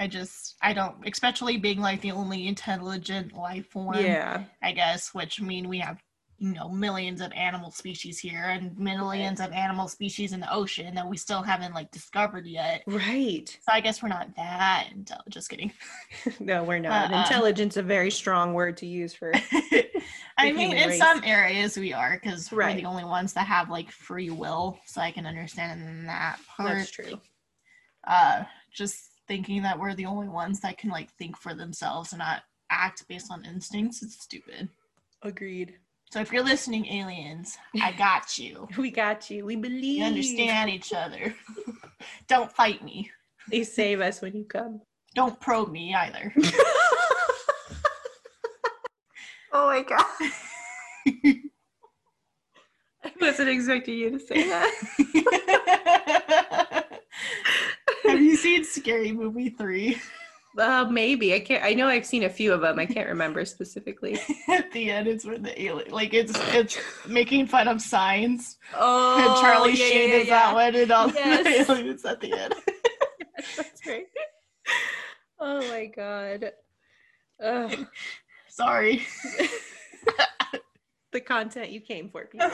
B: I just i don't especially being like the only intelligent life form
A: yeah.
B: I guess which mean we have you know millions of animal species here and millions of animal species in the ocean that we still haven't like discovered yet.
A: Right.
B: So i guess we're not that intelligent just kidding.
A: No we're not. Uh, intelligence a very strong word to use for
B: i mean in race. some areas we are because right. we're the only ones that have like free will so i can understand that part.
A: That's true.
B: Uh just thinking that we're the only ones that can like think for themselves and not act based on instincts it's stupid.
A: Agreed
B: so if you're listening, aliens, I got you.
A: we got you. We believe.
B: We understand each other. Don't fight me.
A: Please save us when you come.
B: Don't probe me either.
A: oh my god. I wasn't expecting you to say that.
B: Have you seen Scary Movie 3?
A: Uh, maybe I can't. I know I've seen a few of them. I can't remember specifically.
B: At the end, it's where the alien, like it's it's making fun of signs.
A: Oh,
B: and Charlie yeah, Sheen yeah, is yeah. that one, and all yes. the aliens at the end.
A: yes, that's right. Oh my god. Ugh.
B: Sorry.
A: the content you came for, people.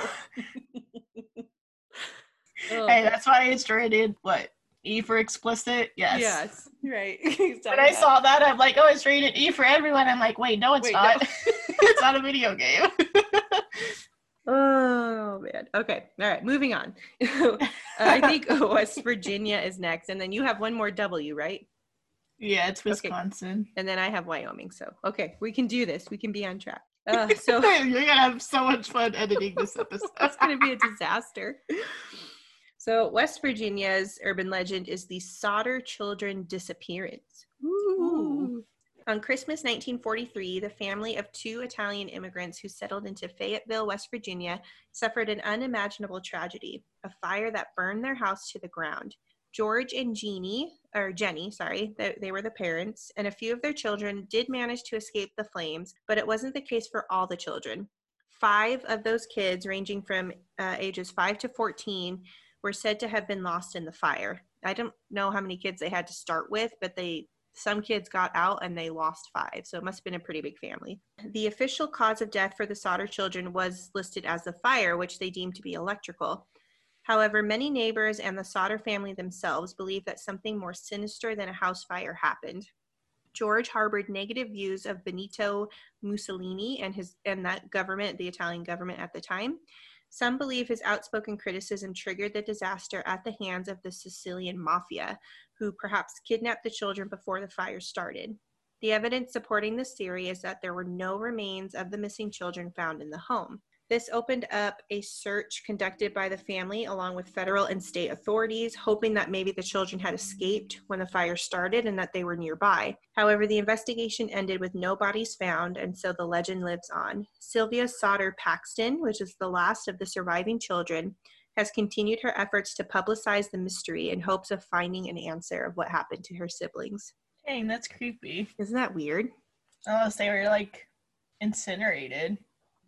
B: oh, hey, that's why it's rated what E for explicit. Yes.
A: Yes. Right.
B: when I saw that, I'm like, oh, it's rated E for everyone. I'm like, wait, no, it's wait, not. No. it's not a video game.
A: oh man. Okay. All right. Moving on. uh, I think West Virginia is next, and then you have one more W, right?
B: Yeah, it's Wisconsin.
A: Okay. And then I have Wyoming. So okay, we can do this. We can be on track. Uh, so
B: you're gonna have so much fun editing this episode.
A: it's gonna be a disaster. So, West Virginia's urban legend is the Sodder children disappearance. Ooh. On Christmas 1943, the family of two Italian immigrants who settled into Fayetteville, West Virginia, suffered an unimaginable tragedy a fire that burned their house to the ground. George and Jeannie, or Jenny, sorry, they, they, were the parents, and a few of their children did manage to escape the flames, but it wasn't the case for all the children. Five of those kids, ranging from uh, ages 5 to 14, were said to have been lost in the fire. I don't know how many kids they had to start with, but they some kids got out and they lost five, so it must have been a pretty big family. The official cause of death for the Sodder children was listed as the fire, which they deemed to be electrical. However, many neighbors and the Sodder family themselves believe that something more sinister than a house fire happened. George harbored negative views of Benito Mussolini and his and that government, the Italian government at the time. Some believe his outspoken criticism triggered the disaster at the hands of the Sicilian mafia, who perhaps kidnapped the children before the fire started. The evidence supporting this theory is that there were no remains of the missing children found in the home. This opened up a search conducted by the family along with federal and state authorities, hoping that maybe the children had escaped when the fire started and that they were nearby. However, the investigation ended with no bodies found, and so the legend lives on. Sylvia Sodder Paxton, which is the last of the surviving children, has continued her efforts to publicize the mystery in hopes of finding an answer of what happened to her siblings.
B: Dang, that's creepy.
A: Isn't that weird?
B: Unless they were like incinerated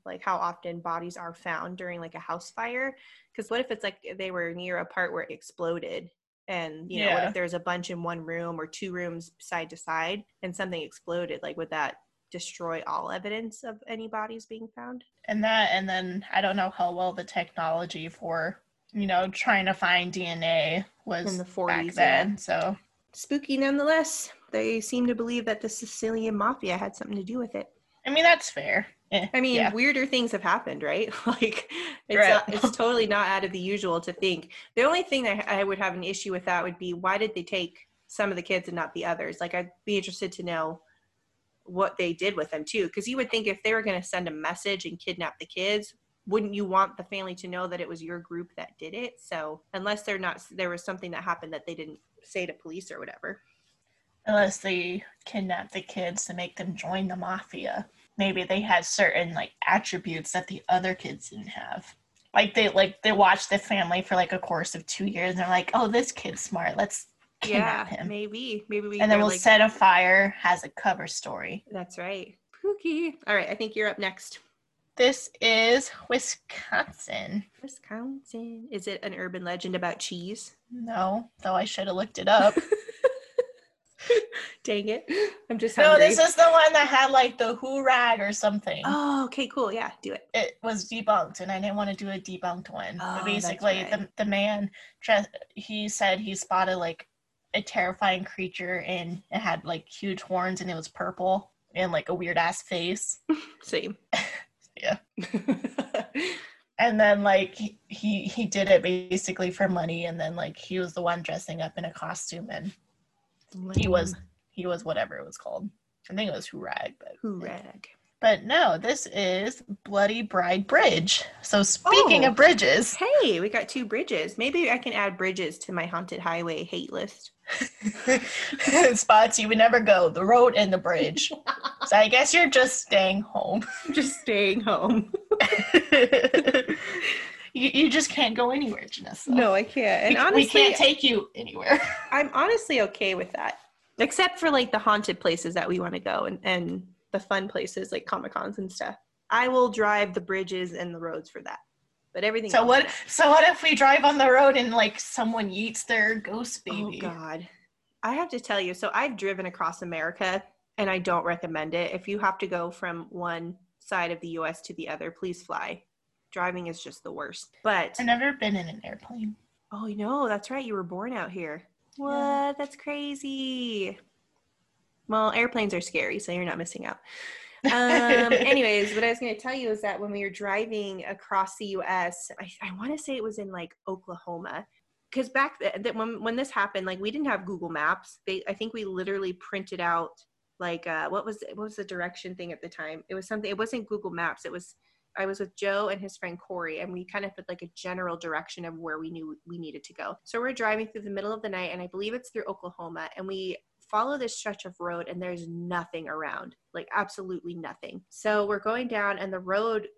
A: like how often bodies are found during like a house fire? Because what if it's like they were near a part where it exploded and you know what if there's a bunch in one room or two rooms side to side and something exploded? Like would that destroy all evidence of any bodies being found?
B: And that and then i don't know how well the technology for you know trying to find dna was in the 40s then yeah. so.
A: Spooky nonetheless. They seem to believe that the sicilian mafia had something to do with it.
B: I mean that's fair
A: Eh, I mean, yeah. weirder things have happened, right? like, it's right. not, it's totally not out of the usual to think. The only thing that I would have an issue with that would be why did they take some of the kids and not the others? Like, I'd be interested to know what they did with them too because you would think if they were going to send a message and kidnap the kids wouldn't you want the family to know that it was your group that did it so unless they're not there was something that happened that they didn't say to police or whatever
B: unless they kidnapped the kids to make them join the mafia maybe they had certain like attributes that the other kids didn't have. Like they like they watched the family for like a course of two years and they're like oh this kid's smart. Let's kidnap
A: yeah
B: him.
A: maybe. Maybe we
B: and then we'll
A: like-
B: set a fire has a cover story.
A: That's right. Pookie. All right i think you're up next.
B: This is wisconsin.
A: Wisconsin. Is it an urban legend about cheese?
B: No though i should have looked it up
A: dang it. I'm just
B: no this is the one that had like the who rag or something.
A: Oh okay cool. Yeah do it.
B: It was debunked and i didn't want to do a debunked one.
A: Oh,
B: but basically
A: right.
B: the, the man he said he spotted like a terrifying creature and it had like huge horns and it was purple and like a weird ass face.
A: Same.
B: Yeah. and then like he, he he did it basically for money and then like he was the one dressing up in a costume and he was he was whatever it was called. I think it was who rag but
A: who rag.
B: but no this is bloody bride bridge. So speaking
A: Oh.
B: of bridges.
A: Hey we got two bridges. Maybe i can add bridges to my haunted highway hate list.
B: Spots you would never go the road and the bridge. So i guess you're just staying home.
A: Just staying home.
B: You, you just can't go anywhere janessa.
A: No i can't. And
B: we,
A: honestly
B: we can't take you anywhere.
A: I'm honestly okay with that except for like the haunted places that we want to go and, and the fun places like comic cons and stuff i will drive the bridges and the roads for that but everything
B: so what so what if we drive on the road and like someone yeets their ghost oh, baby
A: Oh God. I have to tell you, so I've driven across America and I don't recommend it. If you have to go from one side of the US to the other, please fly. Driving is just the worst. But
B: i've never been in an airplane
A: oh no, that's right, you were born out here. What?
B: Yeah.
A: That's crazy. Well, airplanes are scary, so you're not missing out. um anyways what i was going to tell you is that when we were driving across the us i, I want to say it was in like oklahoma because back th- that when when this happened like we didn't have google maps they i think we literally printed out like uh what was what was the direction thing at the time it was something it wasn't google maps it was i was with joe and his friend corey and we kind of put like a general direction of where we knew we needed to go. So we're driving through the middle of the night and i believe it's through oklahoma and we follow this stretch of road and there's nothing around like absolutely nothing. So we're going down and the road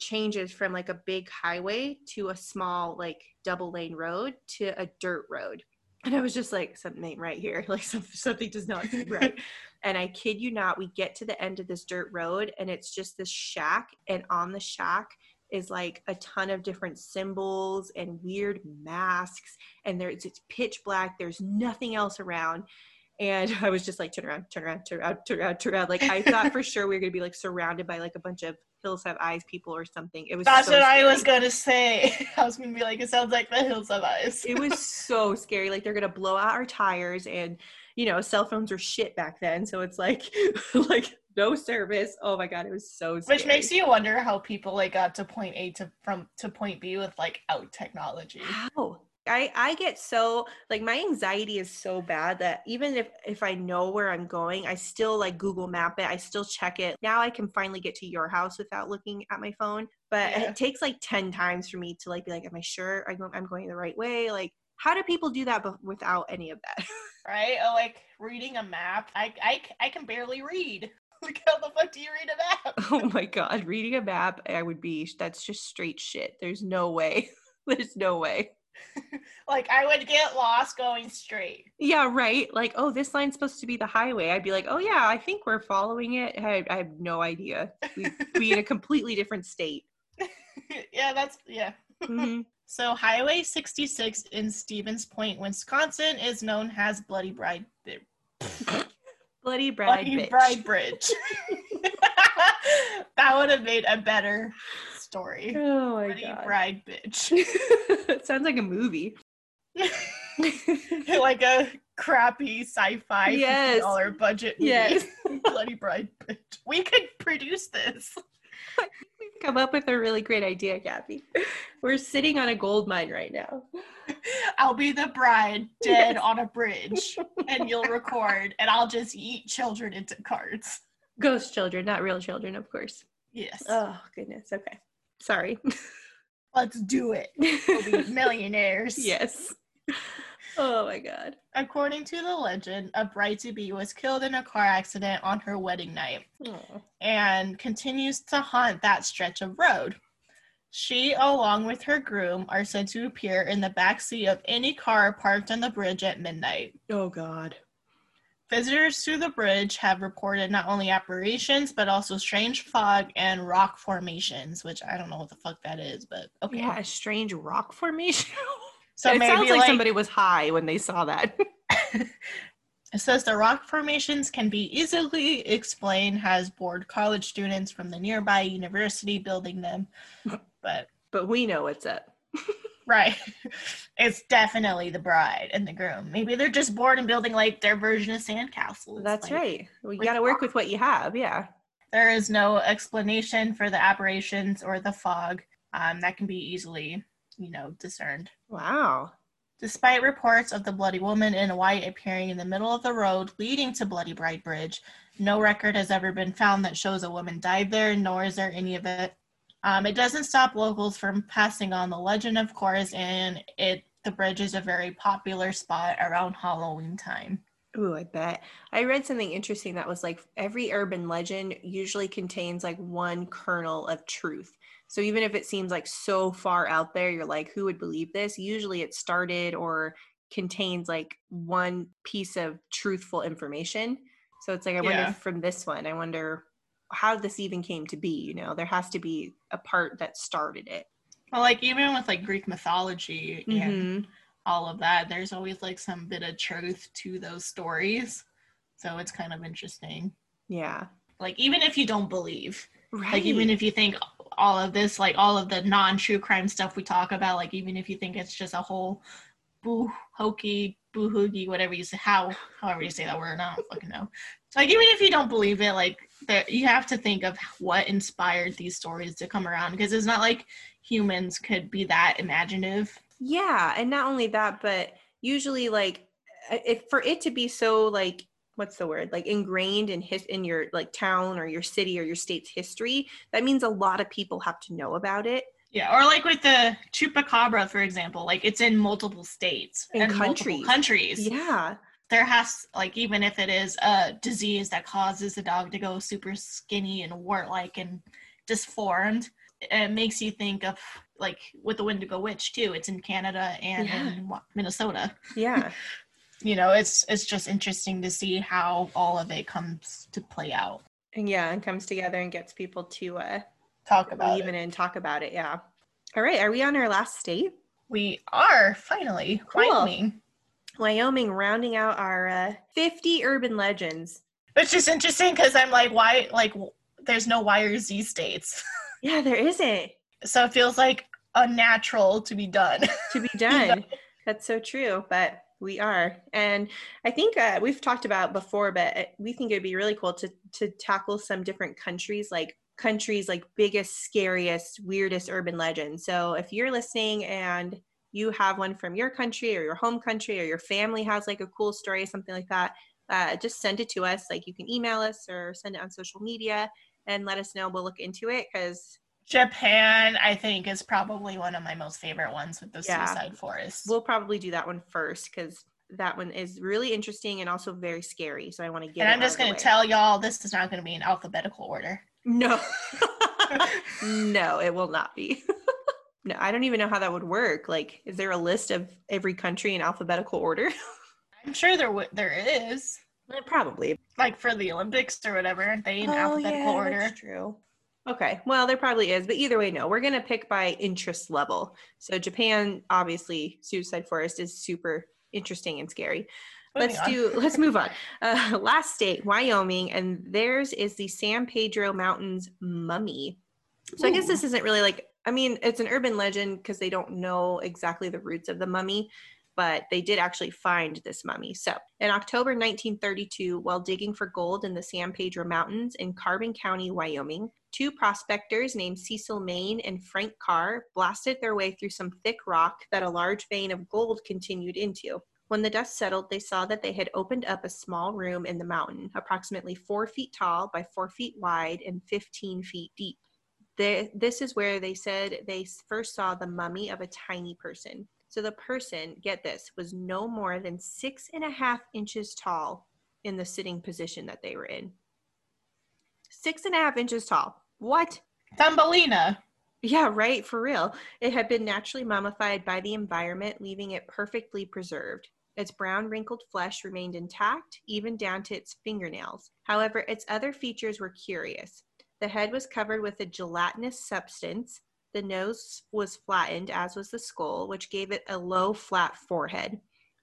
A: changes from like a big highway to a small like double lane road to a dirt road and i was just like something ain't right here. Like some, something does not seem right. And i kid you not we get to the end of this dirt road and it's just this shack and on the shack is like a ton of different symbols and weird masks and there's it's pitch black there's nothing else around. And I was just like, turn around, turn around, turn around, turn around, turn around. Like I thought for sure we were gonna be like surrounded by like a bunch of Hills Have Eyes people or something. It was
B: That's
A: so
B: what I was gonna say. I was gonna be like, it sounds like the Hills of Eyes.
A: It was so scary. Like they're gonna blow out our tires, and you know, cell phones were shit back then, so it's like, like no service. Oh my god, it was so scary.
B: Which makes you wonder how people like got to point A to from to point B with like out technology.
A: how I I get so like my anxiety is so bad that even if if I know where I'm going, I still like Google Map it. I still check it. Now I can finally get to your house without looking at my phone, but
B: Yeah.
A: it takes like 10 times for me to like be like am I sure I'm I'm going the right way? Like how do people do that without any of that?
B: Right? Or like reading a map. I I, I can barely read. Like how the fuck do you read a map?
A: oh my god, reading a map I would be that's just straight shit. There's no way. There's no way.
B: like I would get lost going straight.
A: Yeah, right. Like, oh, this line's supposed to be the highway. I'd be like, oh yeah, I think we're following it. I, I have no idea. We'd be in a completely different state.
B: yeah, that's yeah.
A: Mhm.
B: So Highway 66 in Stevens Point, Wisconsin is known as Bloody Bride
A: Bloody bride
B: Bloody
A: bitch.
B: Bride Bridge. that would have made a better story.
A: Oh my
B: Bloody
A: god.
B: Bride Bitch.
A: it sounds like a movie.
B: like a crappy sci-fi
A: Yes.
B: dollar budget movie.
A: Yes.
B: Bloody Bride Bitch. We could produce this.
A: We've come up with a really great idea, Kathy. We're sitting on a gold mine right now.
B: I'll be the bride dead
A: Yes.
B: on a bridge and you'll record and I'll just eat children into cards.
A: Ghost children, not real children, of course.
B: Yes.
A: Oh, goodness. Okay. Sorry.
B: Let's do it. We'll be millionaires.
A: yes. Oh my god.
B: According to the legend, a bride to be was killed in a car accident on her wedding night
A: Aw.
B: and continues to haunt that stretch of road. She, along with her groom, are said to appear in the back seat of any car parked on the bridge at midnight.
A: Oh god.
B: Visitors to the bridge have reported not only apparitions, but also strange fog and rock formations, which I don't know what the fuck that is, but okay.
A: Yeah, a strange rock formation.
B: So
A: it sounds like,
B: like,
A: somebody was high when they saw that.
B: it says the rock formations can be easily explained as bored college students from the nearby university building them. But
A: but we know what's up.
B: Right, it's definitely the bride and the groom. Maybe they're just bored and building like their version of sandcastles.
A: That's
B: like-
A: right. We got to work with what you have. Yeah.
B: There is no explanation for the aberrations or the fog um, that can be easily, you know, discerned.
A: Wow.
B: Despite reports of the bloody woman in white appearing in the middle of the road leading to Bloody Bride Bridge, no record has ever been found that shows a woman died there, nor is there any of it. Um, it doesn't stop locals from passing on the legend, of course, and it the bridge is a very popular spot around Halloween time.
A: Ooh, I bet. I read something interesting that was like every urban legend usually contains like one kernel of truth. So even if it seems like so far out there, you're like, who would believe this? Usually it started or contains like one piece of truthful information. So it's like, I wonder
B: Yeah.
A: if from this one, I wonder how this even came to be. You know, there has to be a part that started it.
B: Well, like even with like Greek mythology and
A: Mhm.
B: all of that, there's always like some bit of truth to those stories. So it's kind of interesting.
A: Yeah.
B: Like even if you don't believe,
A: Right.
B: like even if you think all of this, like all of the non-true crime stuff we talk about, like even if you think it's just a whole boo hokey, boo hoogie, whatever you say, how however you say that word, I don't fucking know. Like even if you don't believe it, like there you have to think of what inspired these stories to come around because it's not like humans could be that imaginative.
A: Yeah, and not only that, but usually like if for it to be so like what's the word like ingrained in his in your like town or your city or your state's history, that means a lot of people have to know about it.
B: Yeah, or like with the chupacabra, for example, like it's in multiple states
A: And
B: multiple
A: countries.
B: countries.
A: Yeah.
B: There has like even if it is a disease that causes the dog to go super skinny and wart-like and disformed it makes you think of like with the Wendigo Witch too. It's in Canada and
A: Yeah.
B: in Minnesota.
A: Yeah.
B: You know, it's it's just interesting to see how all of it comes to play out.
A: and yeah, and comes together and gets people to uh
B: Talk about
A: believe in
B: it.
A: it and talk about it. Yeah. All right, are we on our last state?
B: We are finally
A: Cool.
B: Wyoming,
A: Wyoming rounding out our uh, 50 urban legends.
B: which is interesting because I'm like, why? Like, there's no Y or Z states,
A: Yeah, there isn't
B: so it feels like unnatural to be done.
A: to be done. That's so true, but we are. And I think uh, we've talked about before, but uh, we think it'd be really cool to to tackle some different countries, like countries like biggest, scariest, weirdest urban legends. So if you're listening and you have one from your country or your home country or your family has like a cool story, something like that, uh, just send it to us. Like you can email us or send it on social media and let us know. We'll look into it because
B: Japan, I think, is probably one of my most favorite ones with the
A: Yeah.
B: suicide forest.
A: we'll probably do that one first because that one is really interesting and also very scary. So I want to get.
B: and
A: it
B: I'm just going to tell y'all this is not going to be in alphabetical order.
A: No, no, it will not be. no, I don't even know how that would work. Like, is there a list of every country in alphabetical order?
B: I'm sure there w- there is.
A: Probably.
B: Like for the Olympics or whatever, they in
A: Oh,
B: alphabetical
A: yeah,
B: order?
A: That's true. Okay. Well, there probably is, but either way, no. We're gonna pick by interest level. So Japan, obviously, Suicide Forest is super interesting and scary.
B: Moving
A: let's
B: on.
A: do let's move on uh, last state wyoming and theirs is the san pedro mountains mummy so i guess this isn't really like i mean it's an urban legend because they don't know exactly the roots of the mummy but they did actually find this mummy so in october 1932 while digging for gold in the san pedro mountains in carbon county wyoming two prospectors named cecil Mayne and frank carr blasted their way through some thick rock that a large vein of gold continued into When the dust settled, they saw that they had opened up a small room in the mountain, approximately four feet tall by four feet wide and 15 feet deep. The, this is where they said they first saw the mummy of a tiny person. So the person, get this, was no more than six and a half inches tall in the sitting position that they were in. Six and a half inches tall. What?
B: Thumbelina.
A: Yeah, right, for real. It had been naturally mummified by the environment, leaving it perfectly preserved. Its brown, wrinkled flesh remained intact, even down to its fingernails. However, its other features were curious. The head was covered with a gelatinous substance. The nose was flattened, as was the skull, which gave it a low, flat forehead.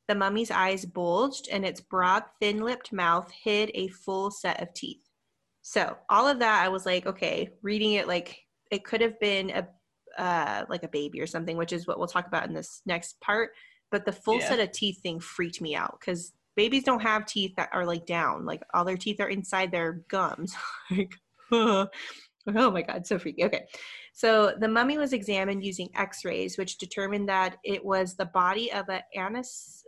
A: The mummy's eyes bulged, and its broad, thin lipped mouth hid a full set of teeth. So, all of that, I was like, okay, reading it like it could have been a uh, like a baby or something, which is what we'll talk about in this next part but the full yeah. set of teeth thing freaked me out because babies don't have teeth that are like down like all their teeth are inside their gums like oh my god so freaky okay. So the mummy was examined using x-rays which determined that it was the body of an anis-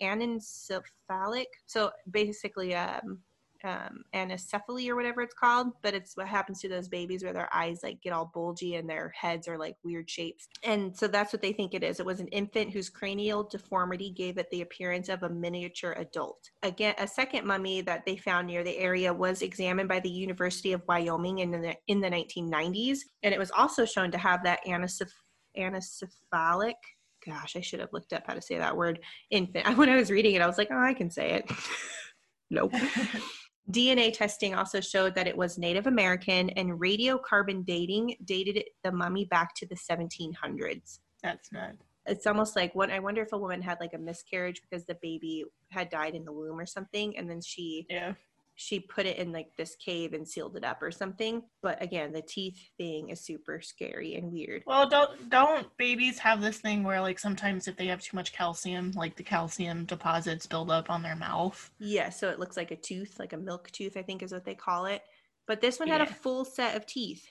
A: anencephalic so basically um, um, anencephaly or whatever it's called, but it's what happens to those babies where their eyes like get all bulgy and their heads are like weird shapes. And so that's what they think it is. It was an infant whose cranial deformity gave it the appearance of a miniature adult. Again, a second mummy that they found near the area was examined by the University of Wyoming in the in the 1990s, and it was also shown to have that anencephalic gosh, I should have looked up how to say that word infant. When I was reading it, I was like, oh, I can say it. nope. DNA testing also showed that it was Native American, and radiocarbon dating dated the mummy back to the 1700s.
B: That's not.
A: It's almost like what I wonder if a woman had like a miscarriage because the baby had died in the womb or something, and then she
B: yeah
A: she put it in like this cave and sealed it up or something. But again, the teeth thing is super scary and weird.
B: Well, don't don't babies have this thing where like sometimes if they have too much calcium, like the calcium deposits build up on their mouth?
A: Yeah, so it looks like a tooth, like a milk tooth, I think is what they call it. But this one had a full set of teeth.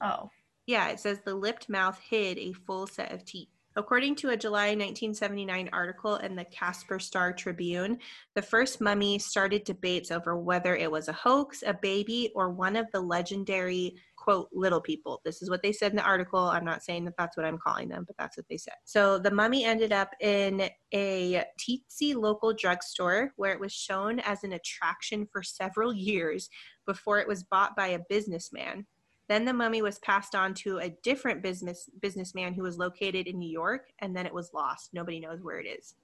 B: Oh.
A: Yeah, it says the lipped mouth hid a full set of teeth. According to a July 1979 article in the Casper Star Tribune, the first mummy started debates over whether it was a hoax, a baby, or one of the legendary, quote, little people. This is what they said in the article. I'm not saying that that's what I'm calling them, but that's what they said. So the mummy ended up in a teensy local drugstore where it was shown as an attraction for several years before it was bought by a businessman. Then the mummy was passed on to a different business businessman who was located in New York, and then it was lost. Nobody knows where it is.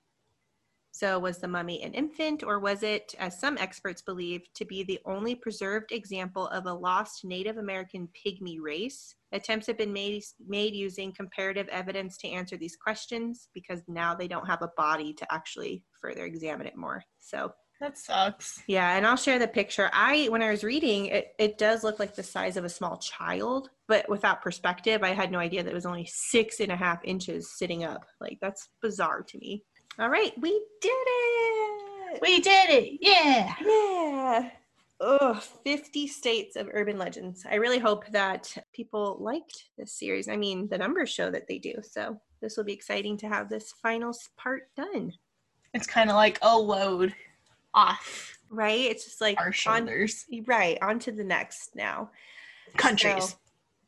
A: So, was the mummy an infant, or was it, as some experts believe, to be the only preserved example of a lost Native American pygmy race? Attempts have been made, made using comparative evidence to answer these questions because now they don't have a body to actually further examine it more. So,
B: that sucks.
A: Yeah, and I'll share the picture. I when I was reading, it it does look like the size of a small child, but without perspective, I had no idea that it was only six and a half inches sitting up. Like that's bizarre to me. All right, we did it.
B: We did it. Yeah.
A: Yeah. Oh, 50 states of urban legends. I really hope that people liked this series. I mean, the numbers show that they do. So this will be exciting to have this final part done.
B: It's kind of like a load off.
A: Right? It's just like
B: our shoulders.
A: On, right. On to the next now.
B: Countries.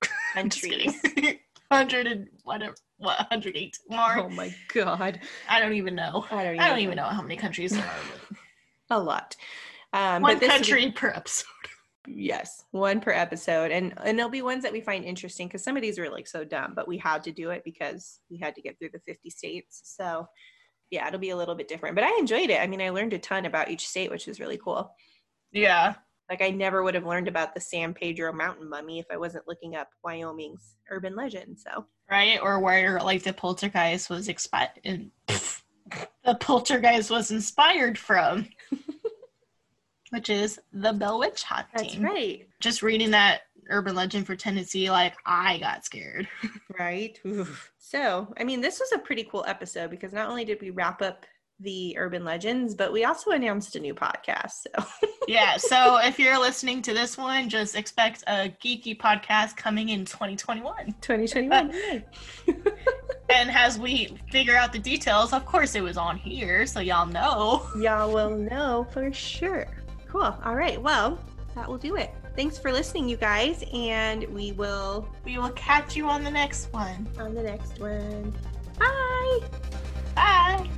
A: So, countries.
B: Hundred and whatever what 108 more.
A: Oh my god.
B: I don't even know.
A: I don't even,
B: I don't even know how many countries there are.
A: A lot. Um,
B: one country per episode.
A: Yes, one per episode, and and there'll be ones that we find interesting because some of these are like so dumb, but we had to do it because we had to get through the 50 states. So yeah, it'll be a little bit different. But I enjoyed it. I mean, I learned a ton about each state, which was really cool.
B: Yeah.
A: Like I never would have learned about the San Pedro mountain mummy if I wasn't looking up Wyoming's urban legend. So
B: right, or where like the poltergeist was expi- the poltergeist was inspired from, which is the Bell Witch haunting.
A: That's right.
B: Just reading that urban legend for Tennessee, like I got scared.
A: right. Oof. So, I mean, this was a pretty cool episode because not only did we wrap up the urban legends, but we also announced a new podcast. So,
B: yeah. So, if you're listening to this one, just expect a geeky podcast coming in 2021.
A: 2021.
B: and as we figure out the details, of course it was on here, so y'all know.
A: Y'all will know for sure. Cool. All right. Well, that will do it thanks for listening, you guys, and we will
B: we will catch you on the next one.
A: On the next one. Bye. Bye.